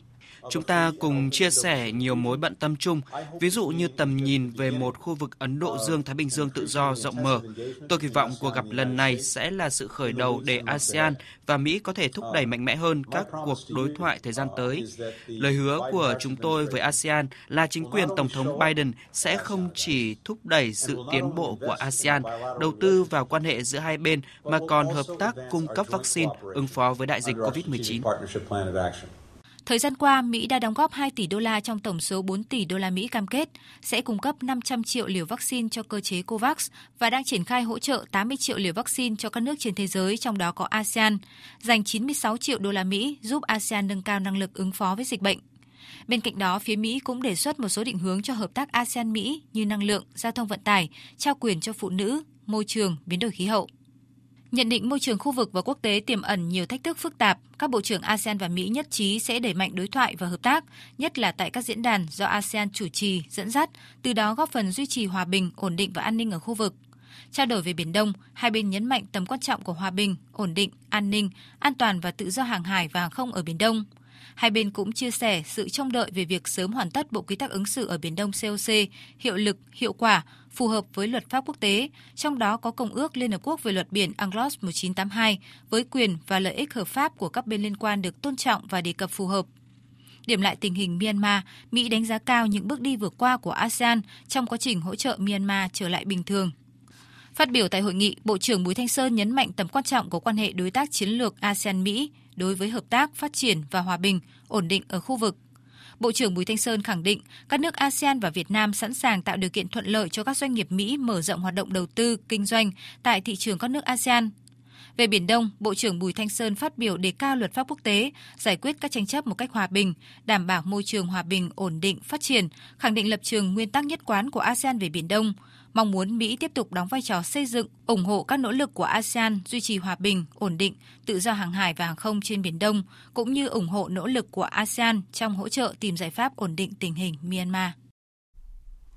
Chúng ta cùng chia sẻ nhiều mối bận tâm chung, ví dụ như tầm nhìn về một khu vực Ấn Độ Dương-Thái Bình Dương tự do rộng mở. Tôi kỳ vọng cuộc gặp lần này sẽ là sự khởi đầu để ASEAN và Mỹ có thể thúc đẩy mạnh mẽ hơn các cuộc đối thoại thời gian tới. Lời hứa của chúng tôi với ASEAN là chính quyền Tổng thống Biden sẽ không chỉ thúc đẩy sự tiến bộ của ASEAN, đầu tư vào quan hệ giữa hai bên mà còn hợp tác cung cấp vaccine ứng phó với đại dịch COVID-19. Thời gian qua, Mỹ đã đóng góp 2 tỷ đô la trong tổng số 4 tỷ đô la Mỹ cam kết sẽ cung cấp 500 triệu liều vaccine cho cơ chế COVAX và đang triển khai hỗ trợ 80 triệu liều vaccine cho các nước trên thế giới, trong đó có ASEAN, dành 96 triệu đô la Mỹ giúp ASEAN nâng cao năng lực ứng phó với dịch bệnh. Bên cạnh đó, phía Mỹ cũng đề xuất một số định hướng cho hợp tác ASEAN-Mỹ như năng lượng, giao thông vận tải, trao quyền cho phụ nữ, môi trường, biến đổi khí hậu. Nhận định môi trường khu vực và quốc tế tiềm ẩn nhiều thách thức phức tạp, các bộ trưởng ASEAN và Mỹ nhất trí sẽ đẩy mạnh đối thoại và hợp tác, nhất là tại các diễn đàn do ASEAN chủ trì, dẫn dắt, từ đó góp phần duy trì hòa bình, ổn định và an ninh ở khu vực. Trao đổi về Biển Đông, hai bên nhấn mạnh tầm quan trọng của hòa bình, ổn định, an ninh, an toàn và tự do hàng hải và hàng không ở Biển Đông. Hai bên cũng chia sẻ sự trông đợi về việc sớm hoàn tất Bộ Quy tắc ứng xử ở Biển Đông COC, hiệu lực, hiệu quả, phù hợp với luật pháp quốc tế, trong đó có Công ước Liên Hợp Quốc về luật biển UNCLOS 1982 với quyền và lợi ích hợp pháp của các bên liên quan được tôn trọng và đề cập phù hợp. Điểm lại tình hình Myanmar, Mỹ đánh giá cao những bước đi vừa qua của ASEAN trong quá trình hỗ trợ Myanmar trở lại bình thường. Phát biểu tại hội nghị, Bộ trưởng Bùi Thanh Sơn nhấn mạnh tầm quan trọng của quan hệ đối tác chiến lược ASEAN-Mỹ đối với hợp tác, phát triển và hòa bình, ổn định ở khu vực. Bộ trưởng Bùi Thanh Sơn khẳng định các nước ASEAN và Việt Nam sẵn sàng tạo điều kiện thuận lợi cho các doanh nghiệp Mỹ mở rộng hoạt động đầu tư, kinh doanh tại thị trường các nước ASEAN. Về Biển Đông, Bộ trưởng Bùi Thanh Sơn phát biểu đề cao luật pháp quốc tế, giải quyết các tranh chấp một cách hòa bình, đảm bảo môi trường hòa bình, ổn định, phát triển, khẳng định lập trường nguyên tắc nhất quán của ASEAN về Biển Đông, mong muốn Mỹ tiếp tục đóng vai trò xây dựng, ủng hộ các nỗ lực của ASEAN duy trì hòa bình, ổn định, tự do hàng hải và hàng không trên Biển Đông, cũng như ủng hộ nỗ lực của ASEAN trong hỗ trợ tìm giải pháp ổn định tình hình Myanmar.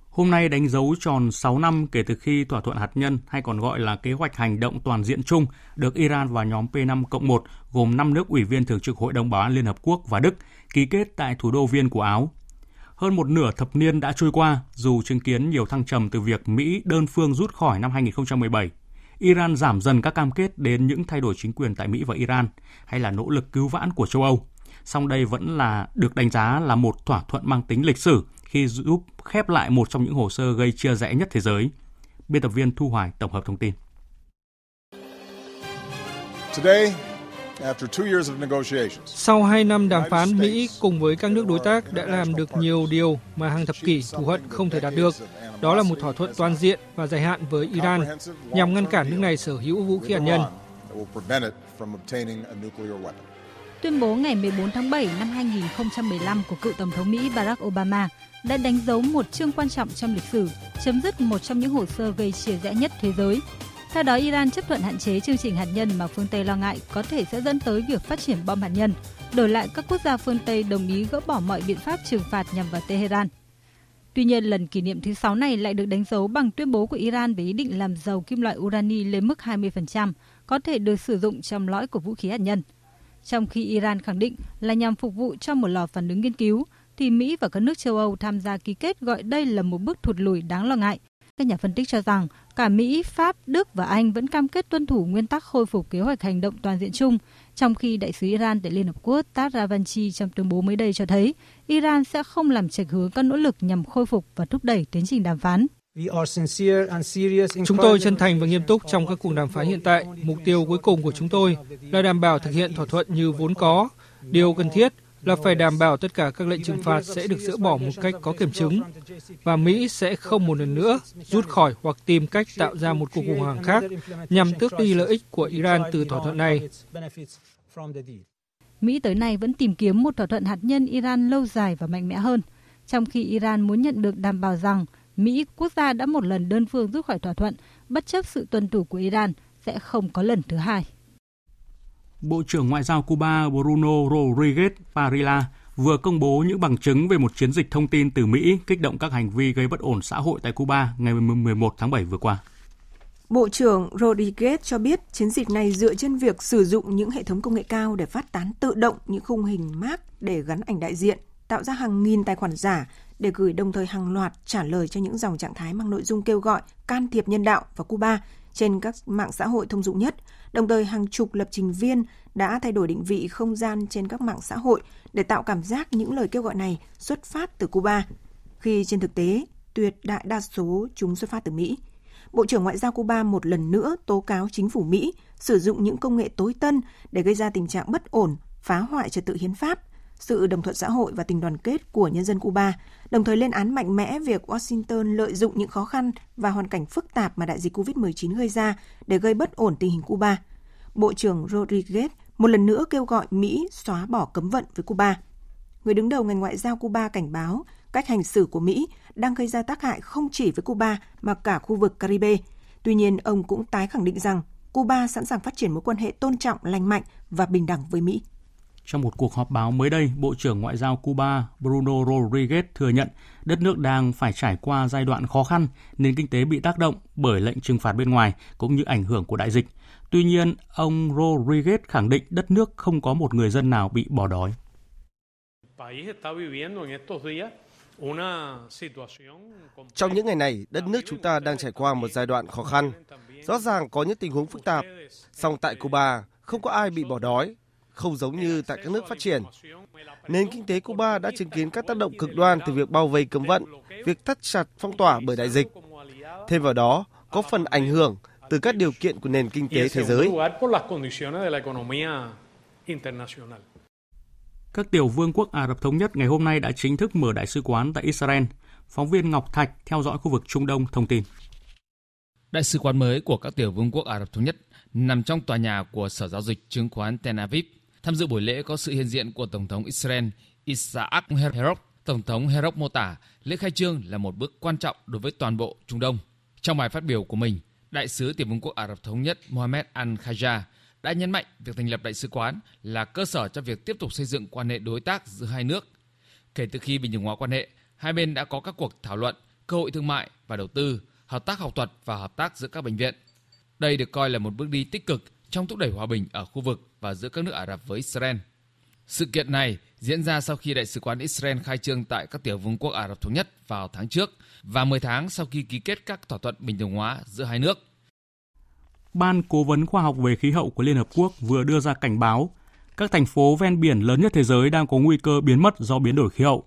Hôm nay đánh dấu tròn 6 năm kể từ khi thỏa thuận hạt nhân hay còn gọi là kế hoạch hành động toàn diện chung được Iran và nhóm P5 cộng 1 gồm 5 nước ủy viên thường trực Hội đồng Bảo an Liên Hợp Quốc và Đức ký kết tại thủ đô Viên của Áo hơn một nửa thập niên đã trôi qua, dù chứng kiến nhiều thăng trầm từ việc Mỹ đơn phương rút khỏi năm 2017, Iran giảm dần các cam kết đến những thay đổi chính quyền tại Mỹ và Iran hay là nỗ lực cứu vãn của châu Âu. Song đây vẫn là được đánh giá là một thỏa thuận mang tính lịch sử khi giúp khép lại một trong những hồ sơ gây chia rẽ nhất thế giới. Biên tập viên Thu Hoài tổng hợp thông tin. Today, sau 2 năm đàm phán, Mỹ cùng với các nước đối tác đã làm được nhiều điều mà hàng thập kỷ thù hận không thể đạt được. Đó là một thỏa thuận toàn diện và dài hạn với Iran nhằm ngăn cản nước này sở hữu vũ khí hạt nhân. Tuyên bố ngày 14 tháng 7 năm 2015 của cựu Tổng thống Mỹ Barack Obama đã đánh dấu một chương quan trọng trong lịch sử, chấm dứt một trong những hồ sơ gây chia rẽ nhất thế giới theo đó, Iran chấp thuận hạn chế chương trình hạt nhân mà phương Tây lo ngại có thể sẽ dẫn tới việc phát triển bom hạt nhân. Đổi lại, các quốc gia phương Tây đồng ý gỡ bỏ mọi biện pháp trừng phạt nhằm vào Tehran. Tuy nhiên, lần kỷ niệm thứ 6 này lại được đánh dấu bằng tuyên bố của Iran về ý định làm giàu kim loại urani lên mức 20%, có thể được sử dụng trong lõi của vũ khí hạt nhân. Trong khi Iran khẳng định là nhằm phục vụ cho một lò phản ứng nghiên cứu, thì Mỹ và các nước châu Âu tham gia ký kết gọi đây là một bước thụt lùi đáng lo ngại các nhà phân tích cho rằng cả Mỹ, Pháp, Đức và Anh vẫn cam kết tuân thủ nguyên tắc khôi phục kế hoạch hành động toàn diện chung, trong khi đại sứ Iran tại Liên Hợp Quốc Tad Ravanchi trong tuyên bố mới đây cho thấy Iran sẽ không làm chệch hướng các nỗ lực nhằm khôi phục và thúc đẩy tiến trình đàm phán. Chúng tôi chân thành và nghiêm túc trong các cuộc đàm phán hiện tại. Mục tiêu cuối cùng của chúng tôi là đảm bảo thực hiện thỏa thuận như vốn có. Điều cần thiết là phải đảm bảo tất cả các lệnh trừng phạt sẽ được dỡ bỏ một cách có kiểm chứng và Mỹ sẽ không một lần nữa rút khỏi hoặc tìm cách tạo ra một cuộc khủng hoảng khác nhằm tước đi lợi ích của Iran từ thỏa thuận này. Mỹ tới nay vẫn tìm kiếm một thỏa thuận hạt nhân Iran lâu dài và mạnh mẽ hơn, trong khi Iran muốn nhận được đảm bảo rằng Mỹ, quốc gia đã một lần đơn phương rút khỏi thỏa thuận, bất chấp sự tuân thủ của Iran, sẽ không có lần thứ hai. Bộ trưởng Ngoại giao Cuba Bruno Rodriguez Parilla vừa công bố những bằng chứng về một chiến dịch thông tin từ Mỹ kích động các hành vi gây bất ổn xã hội tại Cuba ngày 11 tháng 7 vừa qua. Bộ trưởng Rodriguez cho biết chiến dịch này dựa trên việc sử dụng những hệ thống công nghệ cao để phát tán tự động những khung hình mát để gắn ảnh đại diện, tạo ra hàng nghìn tài khoản giả để gửi đồng thời hàng loạt trả lời cho những dòng trạng thái mang nội dung kêu gọi can thiệp nhân đạo vào Cuba trên các mạng xã hội thông dụng nhất. Đồng thời hàng chục lập trình viên đã thay đổi định vị không gian trên các mạng xã hội để tạo cảm giác những lời kêu gọi này xuất phát từ Cuba, khi trên thực tế tuyệt đại đa số chúng xuất phát từ Mỹ. Bộ trưởng Ngoại giao Cuba một lần nữa tố cáo chính phủ Mỹ sử dụng những công nghệ tối tân để gây ra tình trạng bất ổn, phá hoại trật tự hiến pháp, sự đồng thuận xã hội và tình đoàn kết của nhân dân Cuba, đồng thời lên án mạnh mẽ việc Washington lợi dụng những khó khăn và hoàn cảnh phức tạp mà đại dịch COVID-19 gây ra để gây bất ổn tình hình Cuba. Bộ trưởng Rodriguez một lần nữa kêu gọi Mỹ xóa bỏ cấm vận với Cuba. Người đứng đầu ngành ngoại giao Cuba cảnh báo cách hành xử của Mỹ đang gây ra tác hại không chỉ với Cuba mà cả khu vực Caribe. Tuy nhiên, ông cũng tái khẳng định rằng Cuba sẵn sàng phát triển mối quan hệ tôn trọng, lành mạnh và bình đẳng với Mỹ. Trong một cuộc họp báo mới đây, Bộ trưởng Ngoại giao Cuba Bruno Rodriguez thừa nhận đất nước đang phải trải qua giai đoạn khó khăn, nền kinh tế bị tác động bởi lệnh trừng phạt bên ngoài cũng như ảnh hưởng của đại dịch. Tuy nhiên, ông Rodriguez khẳng định đất nước không có một người dân nào bị bỏ đói. Trong những ngày này, đất nước chúng ta đang trải qua một giai đoạn khó khăn. Rõ ràng có những tình huống phức tạp. Song tại Cuba, không có ai bị bỏ đói, không giống như tại các nước phát triển. Nền kinh tế Cuba đã chứng kiến các tác động cực đoan từ việc bao vây cấm vận, việc thắt chặt phong tỏa bởi đại dịch. Thêm vào đó, có phần ảnh hưởng từ các điều kiện của nền kinh tế thế giới. Các tiểu vương quốc Ả Rập Thống Nhất ngày hôm nay đã chính thức mở đại sứ quán tại Israel. Phóng viên Ngọc Thạch theo dõi khu vực Trung Đông thông tin. Đại sứ quán mới của các tiểu vương quốc Ả Rập Thống Nhất nằm trong tòa nhà của Sở Giao dịch Chứng khoán Tel Aviv. Tham dự buổi lễ có sự hiện diện của Tổng thống Israel Isaac Herzog. Tổng thống Herzog mô tả lễ khai trương là một bước quan trọng đối với toàn bộ Trung Đông. Trong bài phát biểu của mình, Đại sứ Tiểu vương quốc Ả Rập Thống Nhất Mohammed Al-Khaja đã nhấn mạnh việc thành lập đại sứ quán là cơ sở cho việc tiếp tục xây dựng quan hệ đối tác giữa hai nước. Kể từ khi bình thường hóa quan hệ, hai bên đã có các cuộc thảo luận, cơ hội thương mại và đầu tư, hợp tác học thuật và hợp tác giữa các bệnh viện. Đây được coi là một bước đi tích cực trong thúc đẩy hòa bình ở khu vực và giữa các nước Ả Rập với Israel. Sự kiện này diễn ra sau khi Đại sứ quán Israel khai trương tại các tiểu vương quốc Ả Rập Thống Nhất vào tháng trước và 10 tháng sau khi ký kết các thỏa thuận bình thường hóa giữa hai nước. Ban Cố vấn Khoa học về khí hậu của Liên Hợp Quốc vừa đưa ra cảnh báo, các thành phố ven biển lớn nhất thế giới đang có nguy cơ biến mất do biến đổi khí hậu.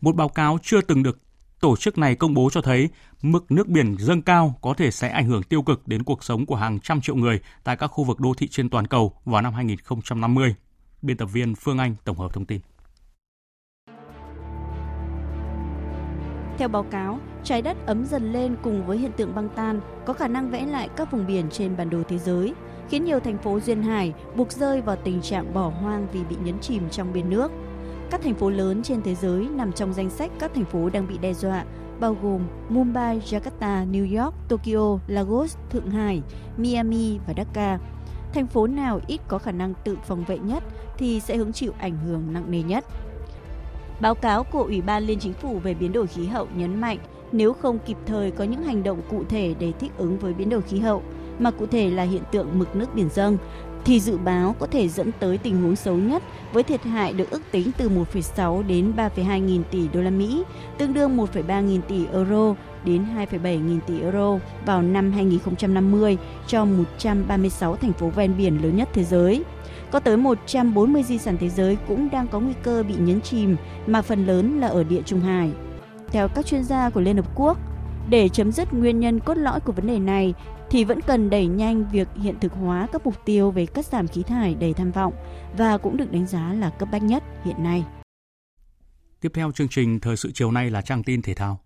Một báo cáo chưa từng được tổ chức này công bố cho thấy mức nước biển dâng cao có thể sẽ ảnh hưởng tiêu cực đến cuộc sống của hàng trăm triệu người tại các khu vực đô thị trên toàn cầu vào năm 2050. Biên tập viên Phương Anh tổng hợp thông tin. Theo báo cáo, trái đất ấm dần lên cùng với hiện tượng băng tan có khả năng vẽ lại các vùng biển trên bản đồ thế giới, khiến nhiều thành phố duyên hải buộc rơi vào tình trạng bỏ hoang vì bị nhấn chìm trong biển nước. Các thành phố lớn trên thế giới nằm trong danh sách các thành phố đang bị đe dọa, bao gồm Mumbai, Jakarta, New York, Tokyo, Lagos, Thượng Hải, Miami và Dhaka. Thành phố nào ít có khả năng tự phòng vệ nhất thì sẽ hứng chịu ảnh hưởng nặng nề nhất. Báo cáo của Ủy ban Liên Chính phủ về biến đổi khí hậu nhấn mạnh nếu không kịp thời có những hành động cụ thể để thích ứng với biến đổi khí hậu, mà cụ thể là hiện tượng mực nước biển dâng, thì dự báo có thể dẫn tới tình huống xấu nhất với thiệt hại được ước tính từ 1,6 đến 3,2 nghìn tỷ đô la Mỹ, tương đương 1,3 nghìn tỷ euro đến 2,7 nghìn tỷ euro vào năm 2050 cho 136 thành phố ven biển lớn nhất thế giới. Có tới 140 di sản thế giới cũng đang có nguy cơ bị nhấn chìm mà phần lớn là ở địa Trung Hải. Theo các chuyên gia của Liên Hợp Quốc, để chấm dứt nguyên nhân cốt lõi của vấn đề này thì vẫn cần đẩy nhanh việc hiện thực hóa các mục tiêu về cắt giảm khí thải đầy tham vọng và cũng được đánh giá là cấp bách nhất hiện nay. Tiếp theo chương trình thời sự chiều nay là trang tin thể thao.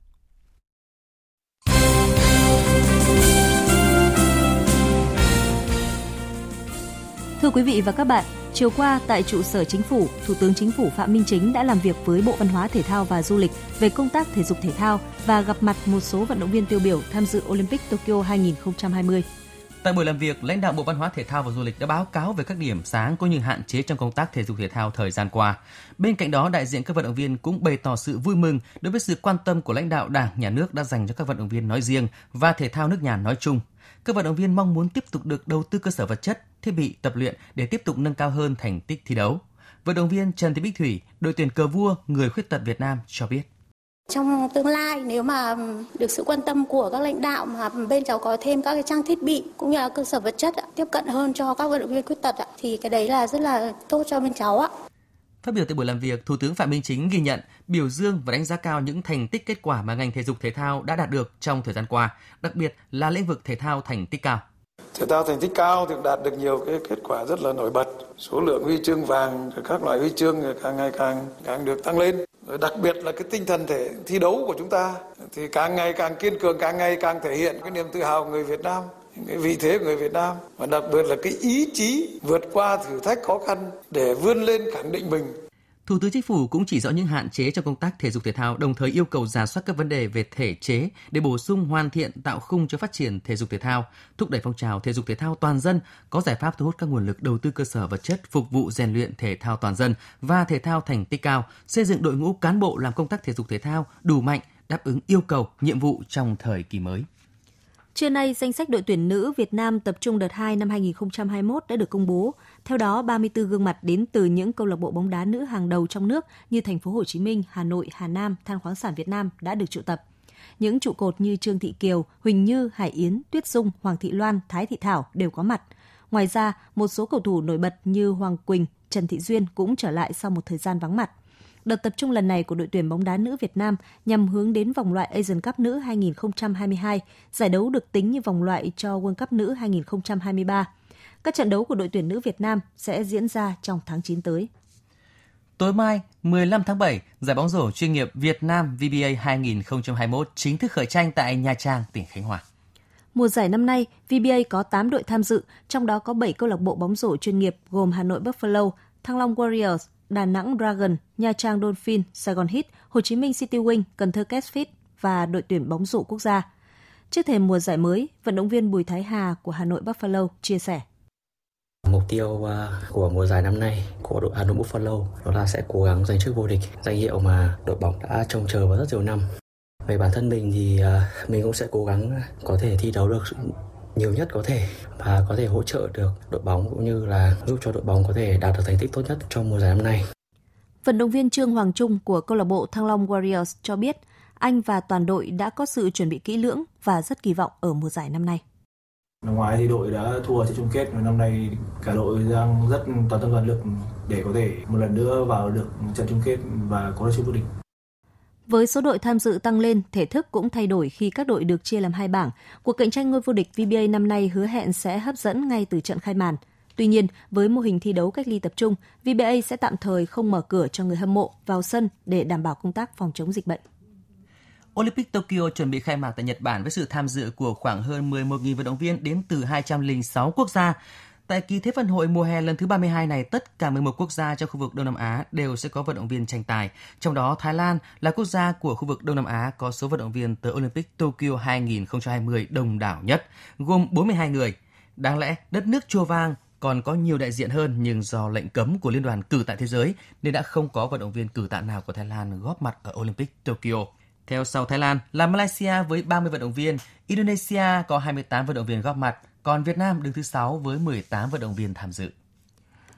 Thưa quý vị và các bạn, chiều qua tại trụ sở chính phủ, Thủ tướng Chính phủ Phạm Minh Chính đã làm việc với Bộ Văn hóa Thể thao và Du lịch về công tác thể dục thể thao và gặp mặt một số vận động viên tiêu biểu tham dự Olympic Tokyo 2020. Tại buổi làm việc, lãnh đạo Bộ Văn hóa Thể thao và Du lịch đã báo cáo về các điểm sáng cũng như hạn chế trong công tác thể dục thể thao thời gian qua. Bên cạnh đó, đại diện các vận động viên cũng bày tỏ sự vui mừng đối với sự quan tâm của lãnh đạo Đảng, Nhà nước đã dành cho các vận động viên nói riêng và thể thao nước nhà nói chung các vận động viên mong muốn tiếp tục được đầu tư cơ sở vật chất, thiết bị tập luyện để tiếp tục nâng cao hơn thành tích thi đấu. Vận động viên Trần Thị Bích Thủy, đội tuyển cờ vua người khuyết tật Việt Nam cho biết. Trong tương lai nếu mà được sự quan tâm của các lãnh đạo mà bên cháu có thêm các cái trang thiết bị cũng như là cơ sở vật chất tiếp cận hơn cho các vận động viên khuyết tật thì cái đấy là rất là tốt cho bên cháu ạ. Phát biểu tại buổi làm việc, Thủ tướng Phạm Minh Chính ghi nhận, biểu dương và đánh giá cao những thành tích kết quả mà ngành thể dục thể thao đã đạt được trong thời gian qua, đặc biệt là lĩnh vực thể thao thành tích cao. Thể thao thành tích cao thì đạt được nhiều cái kết quả rất là nổi bật. Số lượng huy chương vàng, các loại huy chương càng ngày càng càng được tăng lên. Rồi đặc biệt là cái tinh thần thể thi đấu của chúng ta thì càng ngày càng kiên cường, càng ngày càng thể hiện cái niềm tự hào người Việt Nam cái vị thế của người Việt Nam và đặc biệt là cái ý chí vượt qua thử thách khó khăn để vươn lên khẳng định mình Thủ tướng Chính phủ cũng chỉ rõ những hạn chế trong công tác thể dục thể thao, đồng thời yêu cầu giả soát các vấn đề về thể chế để bổ sung hoàn thiện tạo khung cho phát triển thể dục thể thao, thúc đẩy phong trào thể dục thể thao toàn dân, có giải pháp thu hút các nguồn lực đầu tư cơ sở vật chất phục vụ rèn luyện thể thao toàn dân và thể thao thành tích cao, xây dựng đội ngũ cán bộ làm công tác thể dục thể thao đủ mạnh, đáp ứng yêu cầu, nhiệm vụ trong thời kỳ mới. Trưa nay, danh sách đội tuyển nữ Việt Nam tập trung đợt 2 năm 2021 đã được công bố. Theo đó, 34 gương mặt đến từ những câu lạc bộ bóng đá nữ hàng đầu trong nước như thành phố Hồ Chí Minh, Hà Nội, Hà Nam, Than khoáng sản Việt Nam đã được triệu tập. Những trụ cột như Trương Thị Kiều, Huỳnh Như, Hải Yến, Tuyết Dung, Hoàng Thị Loan, Thái Thị Thảo đều có mặt. Ngoài ra, một số cầu thủ nổi bật như Hoàng Quỳnh, Trần Thị Duyên cũng trở lại sau một thời gian vắng mặt. Đợt tập trung lần này của đội tuyển bóng đá nữ Việt Nam nhằm hướng đến vòng loại Asian Cup nữ 2022, giải đấu được tính như vòng loại cho World Cup nữ 2023. Các trận đấu của đội tuyển nữ Việt Nam sẽ diễn ra trong tháng 9 tới. Tối mai, 15 tháng 7, giải bóng rổ chuyên nghiệp Việt Nam VBA 2021 chính thức khởi tranh tại Nha Trang, tỉnh Khánh Hòa. Mùa giải năm nay, VBA có 8 đội tham dự, trong đó có 7 câu lạc bộ bóng rổ chuyên nghiệp gồm Hà Nội Buffalo, Thăng Long Warriors, Đà Nẵng Dragon, Nha Trang Dolphin, Sài Gòn Heat, Hồ Chí Minh City Wing, Cần Thơ Catfish và đội tuyển bóng rổ quốc gia. Trước thềm mùa giải mới, vận động viên Bùi Thái Hà của Hà Nội Buffalo chia sẻ. Mục tiêu à, của mùa giải năm nay của đội Hà Nội Buffalo đó là sẽ cố gắng giành chức vô địch, danh hiệu mà đội bóng đã trông chờ vào rất nhiều năm. Về bản thân mình thì à, mình cũng sẽ cố gắng có thể thi đấu được nhiều nhất có thể và có thể hỗ trợ được đội bóng cũng như là giúp cho đội bóng có thể đạt được thành tích tốt nhất trong mùa giải năm nay. Vận động viên Trương Hoàng Trung của câu lạc bộ Thăng Long Warriors cho biết anh và toàn đội đã có sự chuẩn bị kỹ lưỡng và rất kỳ vọng ở mùa giải năm nay. Năm ngoái thì đội đã thua trận chung kết và năm nay cả đội đang rất toàn tâm toàn lực để có thể một lần nữa vào được trận chung kết và có được chức vô địch. Với số đội tham dự tăng lên, thể thức cũng thay đổi khi các đội được chia làm hai bảng. Cuộc cạnh tranh ngôi vô địch VBA năm nay hứa hẹn sẽ hấp dẫn ngay từ trận khai màn. Tuy nhiên, với mô hình thi đấu cách ly tập trung, VBA sẽ tạm thời không mở cửa cho người hâm mộ vào sân để đảm bảo công tác phòng chống dịch bệnh. Olympic Tokyo chuẩn bị khai mạc tại Nhật Bản với sự tham dự của khoảng hơn 11.000 vận động viên đến từ 206 quốc gia. Tại kỳ Thế vận hội mùa hè lần thứ 32 này, tất cả 11 quốc gia trong khu vực Đông Nam Á đều sẽ có vận động viên tranh tài. Trong đó, Thái Lan là quốc gia của khu vực Đông Nam Á có số vận động viên tới Olympic Tokyo 2020 đông đảo nhất, gồm 42 người. Đáng lẽ, đất nước chùa vàng còn có nhiều đại diện hơn nhưng do lệnh cấm của Liên đoàn cử tạ thế giới nên đã không có vận động viên cử tạ nào của Thái Lan góp mặt ở Olympic Tokyo. Theo sau Thái Lan là Malaysia với 30 vận động viên, Indonesia có 28 vận động viên góp mặt, còn Việt Nam đứng thứ 6 với 18 vận động viên tham dự.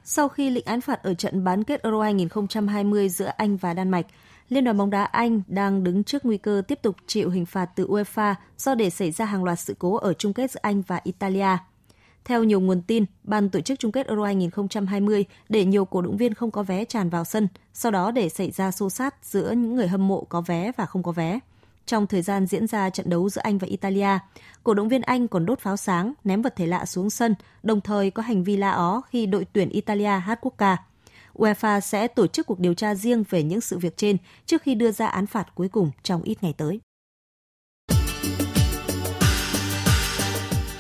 Sau khi lệnh án phạt ở trận bán kết Euro 2020 giữa Anh và Đan Mạch, Liên đoàn bóng đá Anh đang đứng trước nguy cơ tiếp tục chịu hình phạt từ UEFA do để xảy ra hàng loạt sự cố ở chung kết giữa Anh và Italia. Theo nhiều nguồn tin, ban tổ chức chung kết Euro 2020 để nhiều cổ động viên không có vé tràn vào sân, sau đó để xảy ra xô xát giữa những người hâm mộ có vé và không có vé. Trong thời gian diễn ra trận đấu giữa Anh và Italia, cổ động viên Anh còn đốt pháo sáng, ném vật thể lạ xuống sân, đồng thời có hành vi la ó khi đội tuyển Italia hát quốc ca. UEFA sẽ tổ chức cuộc điều tra riêng về những sự việc trên trước khi đưa ra án phạt cuối cùng trong ít ngày tới.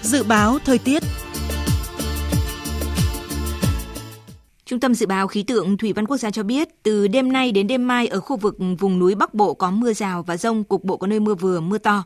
Dự báo thời tiết Trung tâm Dự báo Khí tượng Thủy văn Quốc gia cho biết, từ đêm nay đến đêm mai ở khu vực vùng núi Bắc Bộ có mưa rào và rông, cục bộ có nơi mưa vừa, mưa to.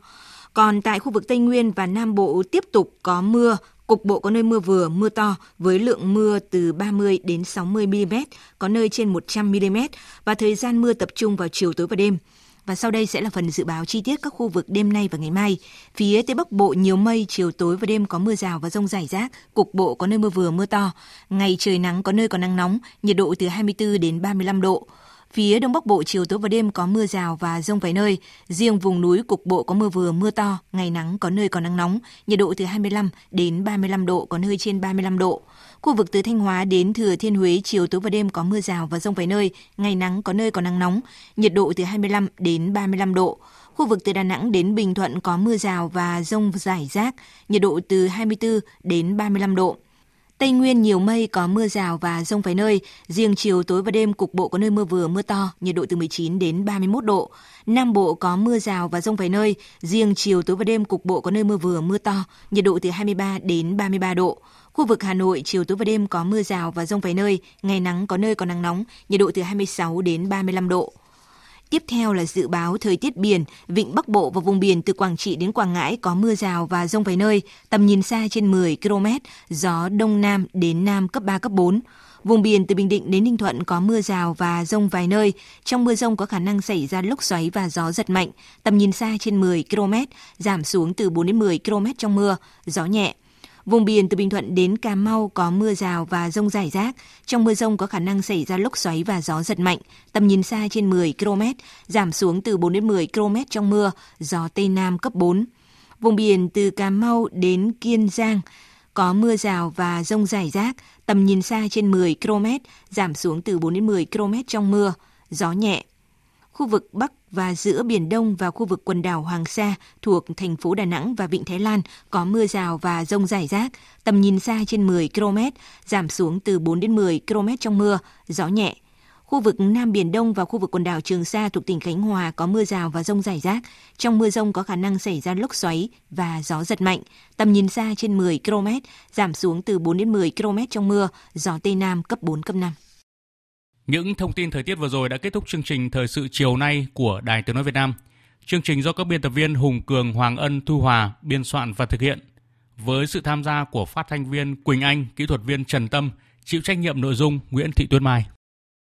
Còn tại khu vực Tây Nguyên và Nam Bộ tiếp tục có mưa, cục bộ có nơi mưa vừa, mưa to với lượng mưa từ 30 đến 60 mm, có nơi trên 100 mm và thời gian mưa tập trung vào chiều tối và đêm. Và sau đây sẽ là phần dự báo chi tiết các khu vực đêm nay và ngày mai. Phía Tây Bắc Bộ nhiều mây, chiều tối và đêm có mưa rào và rông rải rác, cục bộ có nơi mưa vừa mưa to. Ngày trời nắng có nơi có nắng nóng, nhiệt độ từ 24 đến 35 độ. Phía Đông Bắc Bộ chiều tối và đêm có mưa rào và rông vài nơi. Riêng vùng núi cục bộ có mưa vừa mưa to, ngày nắng có nơi có nắng nóng, nhiệt độ từ 25 đến 35 độ, có nơi trên 35 độ. Khu vực từ Thanh Hóa đến Thừa Thiên Huế chiều tối và đêm có mưa rào và rông vài nơi, ngày nắng có nơi có nắng nóng, nhiệt độ từ 25 đến 35 độ. Khu vực từ Đà Nẵng đến Bình Thuận có mưa rào và rông rải rác, nhiệt độ từ 24 đến 35 độ. Tây Nguyên nhiều mây có mưa rào và rông vài nơi, riêng chiều tối và đêm cục bộ có nơi mưa vừa mưa to, nhiệt độ từ 19 đến 31 độ. Nam Bộ có mưa rào và rông vài nơi, riêng chiều tối và đêm cục bộ có nơi mưa vừa mưa to, nhiệt độ từ 23 đến 33 độ. Khu vực Hà Nội chiều tối và đêm có mưa rào và rông vài nơi, ngày nắng có nơi có nắng nóng, nhiệt độ từ 26 đến 35 độ. Tiếp theo là dự báo thời tiết biển, vịnh Bắc Bộ và vùng biển từ Quảng Trị đến Quảng Ngãi có mưa rào và rông vài nơi, tầm nhìn xa trên 10 km, gió đông nam đến nam cấp 3 cấp 4. Vùng biển từ Bình Định đến Ninh Thuận có mưa rào và rông vài nơi. Trong mưa rông có khả năng xảy ra lốc xoáy và gió giật mạnh. Tầm nhìn xa trên 10 km, giảm xuống từ 4 đến 10 km trong mưa, gió nhẹ. Vùng biển từ Bình Thuận đến Cà Mau có mưa rào và rông rải rác. Trong mưa rông có khả năng xảy ra lốc xoáy và gió giật mạnh. Tầm nhìn xa trên 10 km, giảm xuống từ 4 đến 10 km trong mưa, gió Tây Nam cấp 4. Vùng biển từ Cà Mau đến Kiên Giang có mưa rào và rông rải rác. Tầm nhìn xa trên 10 km, giảm xuống từ 4 đến 10 km trong mưa, gió nhẹ. Khu vực Bắc và giữa Biển Đông và khu vực quần đảo Hoàng Sa thuộc thành phố Đà Nẵng và Vịnh Thái Lan có mưa rào và rông rải rác, tầm nhìn xa trên 10 km, giảm xuống từ 4 đến 10 km trong mưa, gió nhẹ. Khu vực Nam Biển Đông và khu vực quần đảo Trường Sa thuộc tỉnh Khánh Hòa có mưa rào và rông rải rác. Trong mưa rông có khả năng xảy ra lốc xoáy và gió giật mạnh. Tầm nhìn xa trên 10 km, giảm xuống từ 4 đến 10 km trong mưa, gió Tây Nam cấp 4, cấp 5. Những thông tin thời tiết vừa rồi đã kết thúc chương trình thời sự chiều nay của Đài Tiếng nói Việt Nam. Chương trình do các biên tập viên Hùng Cường, Hoàng Ân, Thu Hòa biên soạn và thực hiện với sự tham gia của phát thanh viên Quỳnh Anh, kỹ thuật viên Trần Tâm, chịu trách nhiệm nội dung Nguyễn Thị Tuyết Mai.